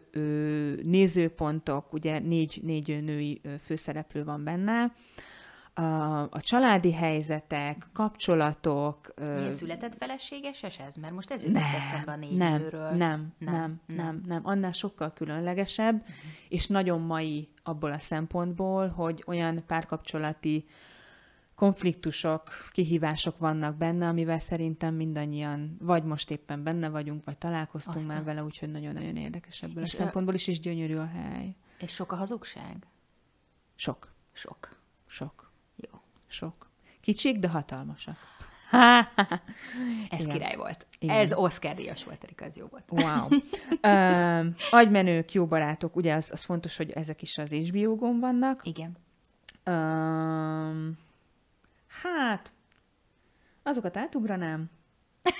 nézőpontok, ugye négy, négy női főszereplő van benne, a, a családi helyzetek, kapcsolatok, Milyen született feleségeses ez? Mert most ez jutott eszembe a négy nem, nőről. nem, nem, nem, nem, nem, annál sokkal különlegesebb, uh-huh. és nagyon mai abból a szempontból, hogy olyan párkapcsolati konfliktusok, kihívások vannak benne, amivel szerintem mindannyian vagy most éppen benne vagyunk, vagy találkoztunk Aztán. már vele, úgyhogy nagyon-nagyon érdekes ebből És a ö- szempontból is, és gyönyörű a hely. És sok a hazugság? Sok, Sok. sok. Sok. Kicsik, de hatalmasak. [laughs] Ez Igen. király volt. Igen. Ez Oscar díjas volt, Erika, ez jó volt. Wow. [laughs] Ö, agymenők, jó barátok, ugye az, az fontos, hogy ezek is az HBO-gon vannak. Igen. Um, hát, azokat átugranám. [laughs]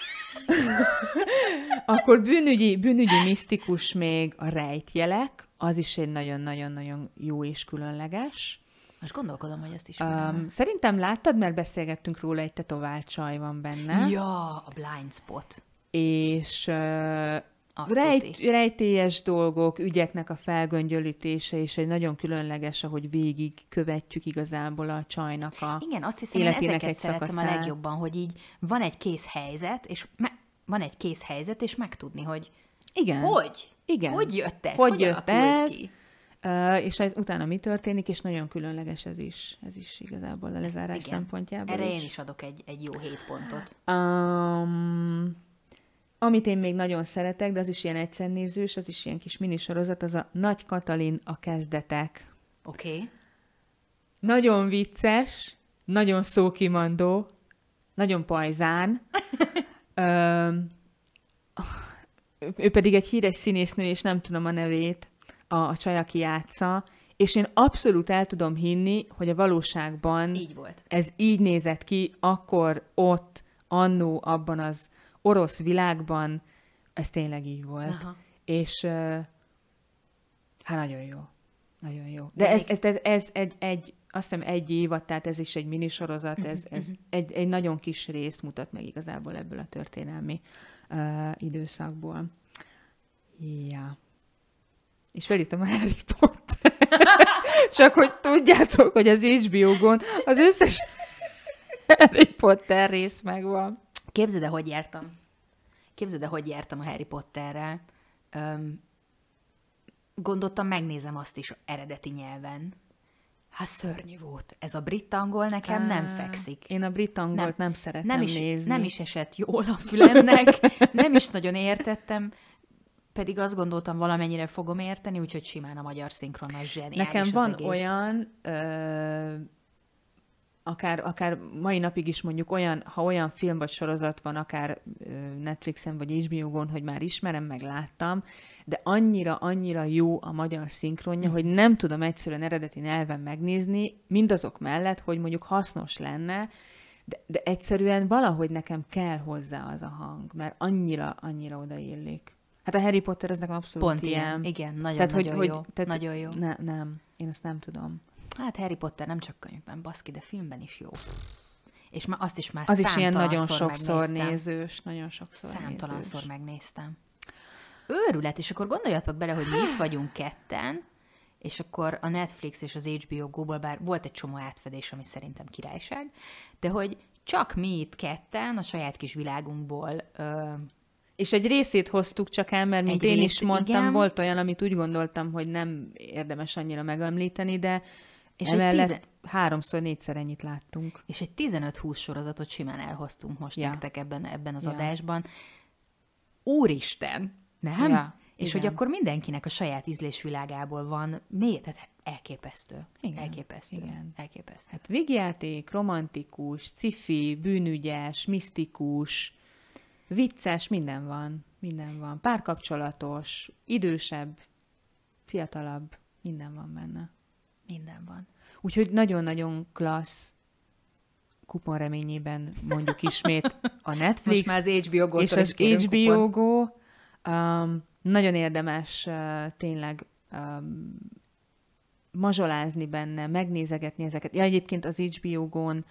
Akkor bűnügyi, bűnügyi misztikus még a rejtjelek, az is egy nagyon-nagyon-nagyon jó és különleges. Most gondolkodom, hogy ezt is Um, szerintem láttad, mert beszélgettünk róla, egy tetovált csaj van benne. Ja, a blind spot. És uh, Azt rejt, rejtélyes dolgok, ügyeknek a felgöngyölítése, és egy nagyon különleges, ahogy végig követjük igazából a csajnak a Igen, azt hiszem, én életének ezeket egy szeretem a legjobban, hogy így van egy kész helyzet, és me- van egy kész helyzet, és megtudni, hogy Igen. hogy? Igen. Hogy jött ez? Hogy hogy jött ez? Ki? Uh, és ez, utána mi történik, és nagyon különleges ez is, ez is igazából a lezárás Igen. szempontjából Erre is. én is adok egy, egy jó hét pontot. Um, amit én még nagyon szeretek, de az is ilyen egyszernézős, az is ilyen kis minisorozat, az a Nagy Katalin a kezdetek. Oké? Okay? Nagyon vicces, nagyon szókimandó, nagyon pajzán. [laughs] Öm, ő pedig egy híres színésznő, és nem tudom a nevét, a, a csaj, aki játsza, és én abszolút el tudom hinni, hogy a valóságban Így volt. ez így nézett ki, akkor ott, annó, abban az orosz világban, ez tényleg így volt. Aha. És hát nagyon jó. Nagyon jó. De De ez, ez, ez, ez egy, egy, azt hiszem egy évad, tehát ez is egy minisorozat, ez, ez egy, egy nagyon kis részt mutat meg igazából ebből a történelmi uh, időszakból. Ja. És felírtam a Harry Potter. Csak hogy tudjátok, hogy az HBO-gon az összes Harry Potter rész megvan. Képzeld el, hogy jártam. Képzeld el, hogy jártam a Harry Potterrel. Öm, gondoltam, megnézem azt is eredeti nyelven. Hát szörnyű volt. Ez a brit angol nekem nem fekszik. Én a brit angolt nem, nem szeretem nem is, nézni. Nem is esett jól a [laughs] fülemnek, nem is nagyon értettem, pedig azt gondoltam, valamennyire fogom érteni, úgyhogy simán a magyar szinkron az zseniális Nekem van egész. olyan, ö, akár, akár mai napig is mondjuk olyan, ha olyan film vagy sorozat van, akár Netflixen vagy HBO-gon, hogy már ismerem, meg láttam, de annyira, annyira jó a magyar szinkronja, hogy nem tudom egyszerűen eredeti nyelven megnézni, mindazok mellett, hogy mondjuk hasznos lenne, de, de egyszerűen valahogy nekem kell hozzá az a hang, mert annyira, annyira odaillik. Hát a Harry Potter az nekem abszolút Pont ilyen. ilyen. Igen, nagyon, Tehát, hogy, nagyon hogy, jó. tehát, nagyon jó. Ne, nem, én azt nem tudom. Hát Harry Potter nem csak könyvben, baszki, de filmben is jó. És már azt is már Az is ilyen nagyon sokszor megnéztem. nézős, nagyon sokszor Számtalanszor nézős. megnéztem. Őrület, és akkor gondoljatok bele, hogy mi itt vagyunk ketten, és akkor a Netflix és az HBO Go-ból, bár volt egy csomó átfedés, ami szerintem királyság, de hogy csak mi itt ketten a saját kis világunkból ö, És egy részét hoztuk csak el, mert mint Egy én rész, is mondtam, igen. volt olyan, amit úgy gondoltam, hogy nem érdemes annyira megemlíteni, de És emellett tize- háromszor, négyszer ennyit láttunk. és egy 15-20 sorozatot simán elhoztunk most Ja. nektek ebben, ebben az Ja. adásban. Úristen! Nem? Ja, és igen. hogy akkor mindenkinek a saját ízlésvilágából van, miért? Tehát elképesztő. Igen, Elképesztő. igen. Elképesztő. Hát vígjáték, romantikus, cifi, bűnügyes, misztikus, vicces, minden van. Minden van. Párkapcsolatos, idősebb, fiatalabb, minden van benne. Minden van. Úgyhogy nagyon-nagyon klassz kupon reményében mondjuk ismét a [laughs] Netflix. Most már az HBO Go-tól és az HBO. Go um, nagyon érdemes uh, tényleg um, mazsolázni benne, megnézegetni ezeket. Ja, egyébként az HBO Go-n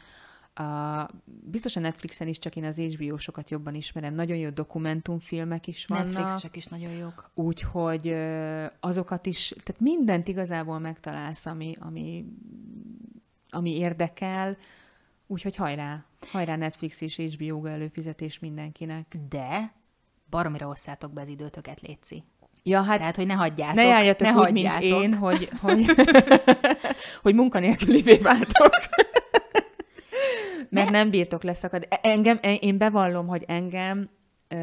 Uh, biztos a Netflixen is, csak én az HBO-sokat jobban ismerem. Nagyon jó dokumentumfilmek is vannak. Netflixesek is nagyon jók. Úgyhogy ö, azokat is, tehát mindent igazából megtalálsz, ami, ami, ami érdekel, úgyhogy hajrá, hajrá Netflix és HBO előfizetés mindenkinek. De baromira osszátok be az időtöket, Léci. Ja, hát Tehát, hogy ne hagyjátok. ne járjatok ne úgy, hagyjátok. mint én, hogy, hogy, [laughs] hogy munkanélkülivé váltok. [laughs] Mert nem bírtok leszakadni. E- Engem, én bevallom, hogy engem ö,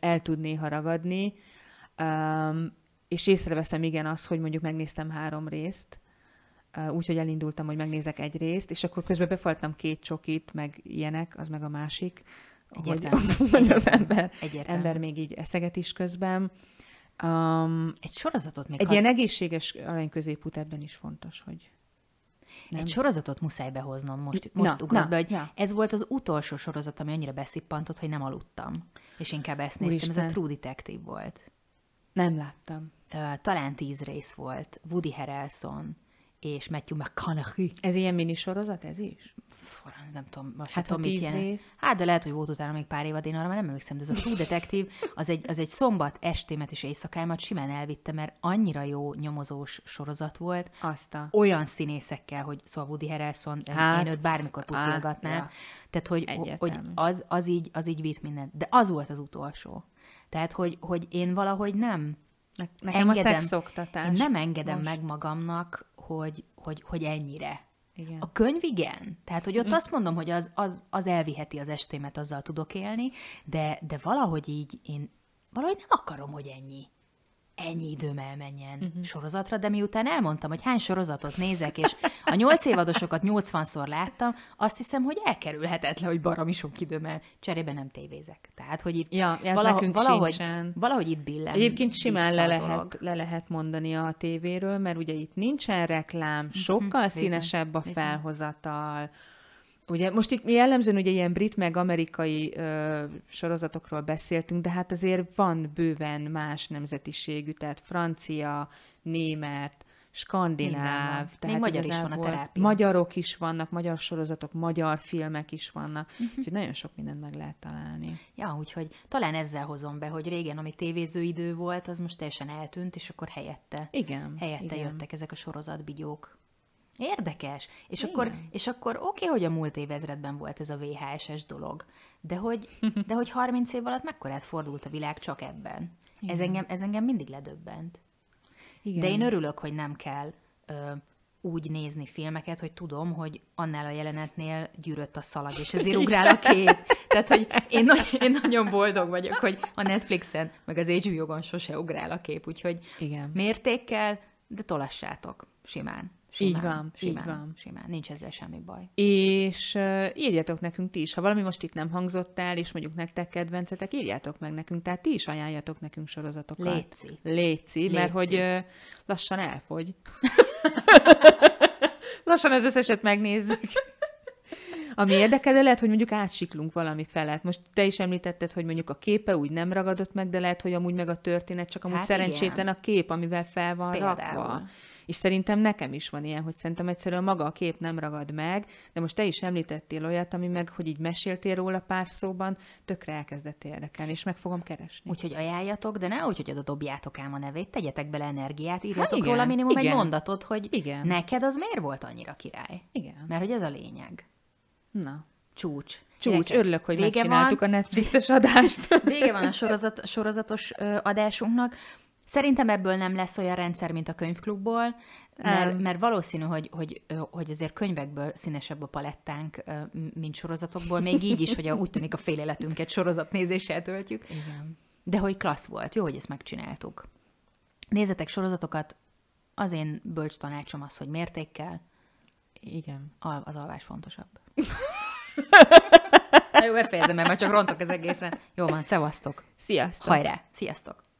el tud néha ragadni, um, és észreveszem igen azt, hogy mondjuk megnéztem három részt, úgyhogy elindultam, hogy megnézek egy részt, és akkor közben befaltam két csokit, meg ilyenek, az meg a másik, hogy, Egyértelmű. [laughs] hogy az ember, Egyértelmű. ember még így eszeget is közben. Um, Egy sorozatot még egy hadd- ilyen egészséges aranyközépút ebben is fontos, hogy nem. Egy sorozatot muszáj behoznom, most, Na, most ugrott na, be, hogy ja. ez volt az utolsó sorozat, ami annyira beszippantott, hogy nem aludtam. És inkább ezt néztem, ez Úristen. a True Detective volt. nem láttam. Talán tíz rész volt. Woody Harrelson és Matthew McConaughey. Ez ilyen minisorozat, ez is? Forra, nem tudom, most Hát, tudom, mit rész. Hát, de lehet, hogy volt utána még pár évad, én arra már nem emlékszem, de ez a True Detective, az egy, az egy szombat estémet és éjszakámat simán elvitte, mert annyira jó nyomozós sorozat volt, Azt a... olyan színészekkel, hogy szóval Woody Harrelson, hát, én őt bármikor puszilgatnám. ja. Tehát, hogy, hogy Egyértelmű. az, az, így, az így vitt mindent. De az volt az utolsó. Tehát, hogy, hogy én valahogy nem Ne- Nekem engedem, a szexoktatás. én nem engedem most. meg magamnak, hogy, hogy, hogy ennyire. Igen. A könyv igen. Tehát, hogy ott azt mondom, hogy az, az, az elviheti az estémet, azzal tudok élni, de, de valahogy így én valahogy nem akarom, hogy ennyi ennyi időm elmenjen uh-huh. sorozatra, de miután elmondtam, hogy hány sorozatot nézek, és a nyolc évadosokat 80-szor láttam, azt hiszem, hogy elkerülhetetlen, hogy baromi sok időm el. Cserébe nem tévézek. Tehát, hogy itt Ja, ez valahogy, nekünk valahogy, sincsen. valahogy itt billen Egyébként simán le lehet, le lehet mondani a tévéről, mert ugye itt nincsen reklám, sokkal bizony, színesebb a felhozatal. Ugye most itt jellemzően ugye ilyen brit meg amerikai ö, sorozatokról beszéltünk, de hát azért van bőven más nemzetiségű, tehát francia, német, Minden skandináv. Még Tehát magyar is van a terápia. Magyarok is vannak, magyar sorozatok, magyar filmek is vannak, Mhm. úgyhogy nagyon sok mindent meg lehet találni. Ja, úgyhogy talán ezzel hozom be, hogy régen, ami tévéző idő volt, az most teljesen eltűnt, és akkor helyette, Igen. helyette igen. jöttek ezek a sorozatbigyók. Érdekes. És Igen. akkor, és akkor oké, hogy a múlt évezredben volt ez a VHS-es dolog, de hogy, [laughs] de hogy 30 év alatt mekkorát fordult a világ csak ebben? Ez engem, ez engem mindig ledöbbent. Igen. De én örülök, hogy nem kell ö, úgy nézni filmeket, hogy tudom, hogy annál a jelenetnél gyűrött a szalag, és ezért [laughs] ugrál a kép. Tehát, hogy én, nagy, [laughs] én nagyon boldog vagyok, hogy a Netflixen, meg az HBO-gon sose ugrál a kép, úgyhogy Igen. mértékkel, de tolassátok simán. Simán Így van, simán, így van. Simán, nincs ezzel semmi baj. És uh, írjatok nekünk ti is, ha valami most itt nem hangzott el, és mondjuk nektek kedvencetek, írjátok meg nekünk, tehát ti is ajánljatok nekünk sorozatokat. Léci. Léci, mert Léci. hogy uh, lassan elfogy. [laughs] lassan az összeset megnézzük. Ami érdekel, de lehet, hogy mondjuk átsiklunk valami felett. Most te is említetted, hogy mondjuk a képe úgy nem ragadott meg, de lehet, hogy amúgy meg a történet, csak amúgy Hát szerencsétlen a kép, amivel fel van Például. rakva. És szerintem nekem is van ilyen, hogy szerintem egyszerűen maga a kép nem ragad meg, de most te is említettél olyat, ami meg, hogy így meséltél róla pár szóban, tökre elkezdett érdekelni, és meg fogom keresni. Úgyhogy ajánljatok, de ne úgy, hogy oda dobjátok ám a nevét, tegyetek bele energiát, írjatok Hát róla minimum egy igen. mondatot, hogy Igen. neked az miért volt annyira király. Igen. Mert hogy ez a lényeg. Na. Csúcs. Csúcs, örülök, hogy vége megcsináltuk van, a Netflixes adást. [laughs] Vége van a sorozat, sorozatos adásunknak. Szerintem ebből nem lesz olyan rendszer, mint a könyvklubból, mert, mert valószínű, hogy, hogy, hogy azért könyvekből színesebb a palettánk, mint sorozatokból, még így is, hogy a, úgy tűnik a fél életünket sorozatnézéssel töltjük. Igen. De hogy klassz volt, jó, hogy ezt megcsináltuk. Nézzetek sorozatokat, az én bölcs tanácsom az, hogy mértékkel, Igen. al- az alvás fontosabb. Na jó, befejezem, mert már csak rontok az egészen. Jó van, szevasztok. Sziasztok! Hajrá, sziasztok!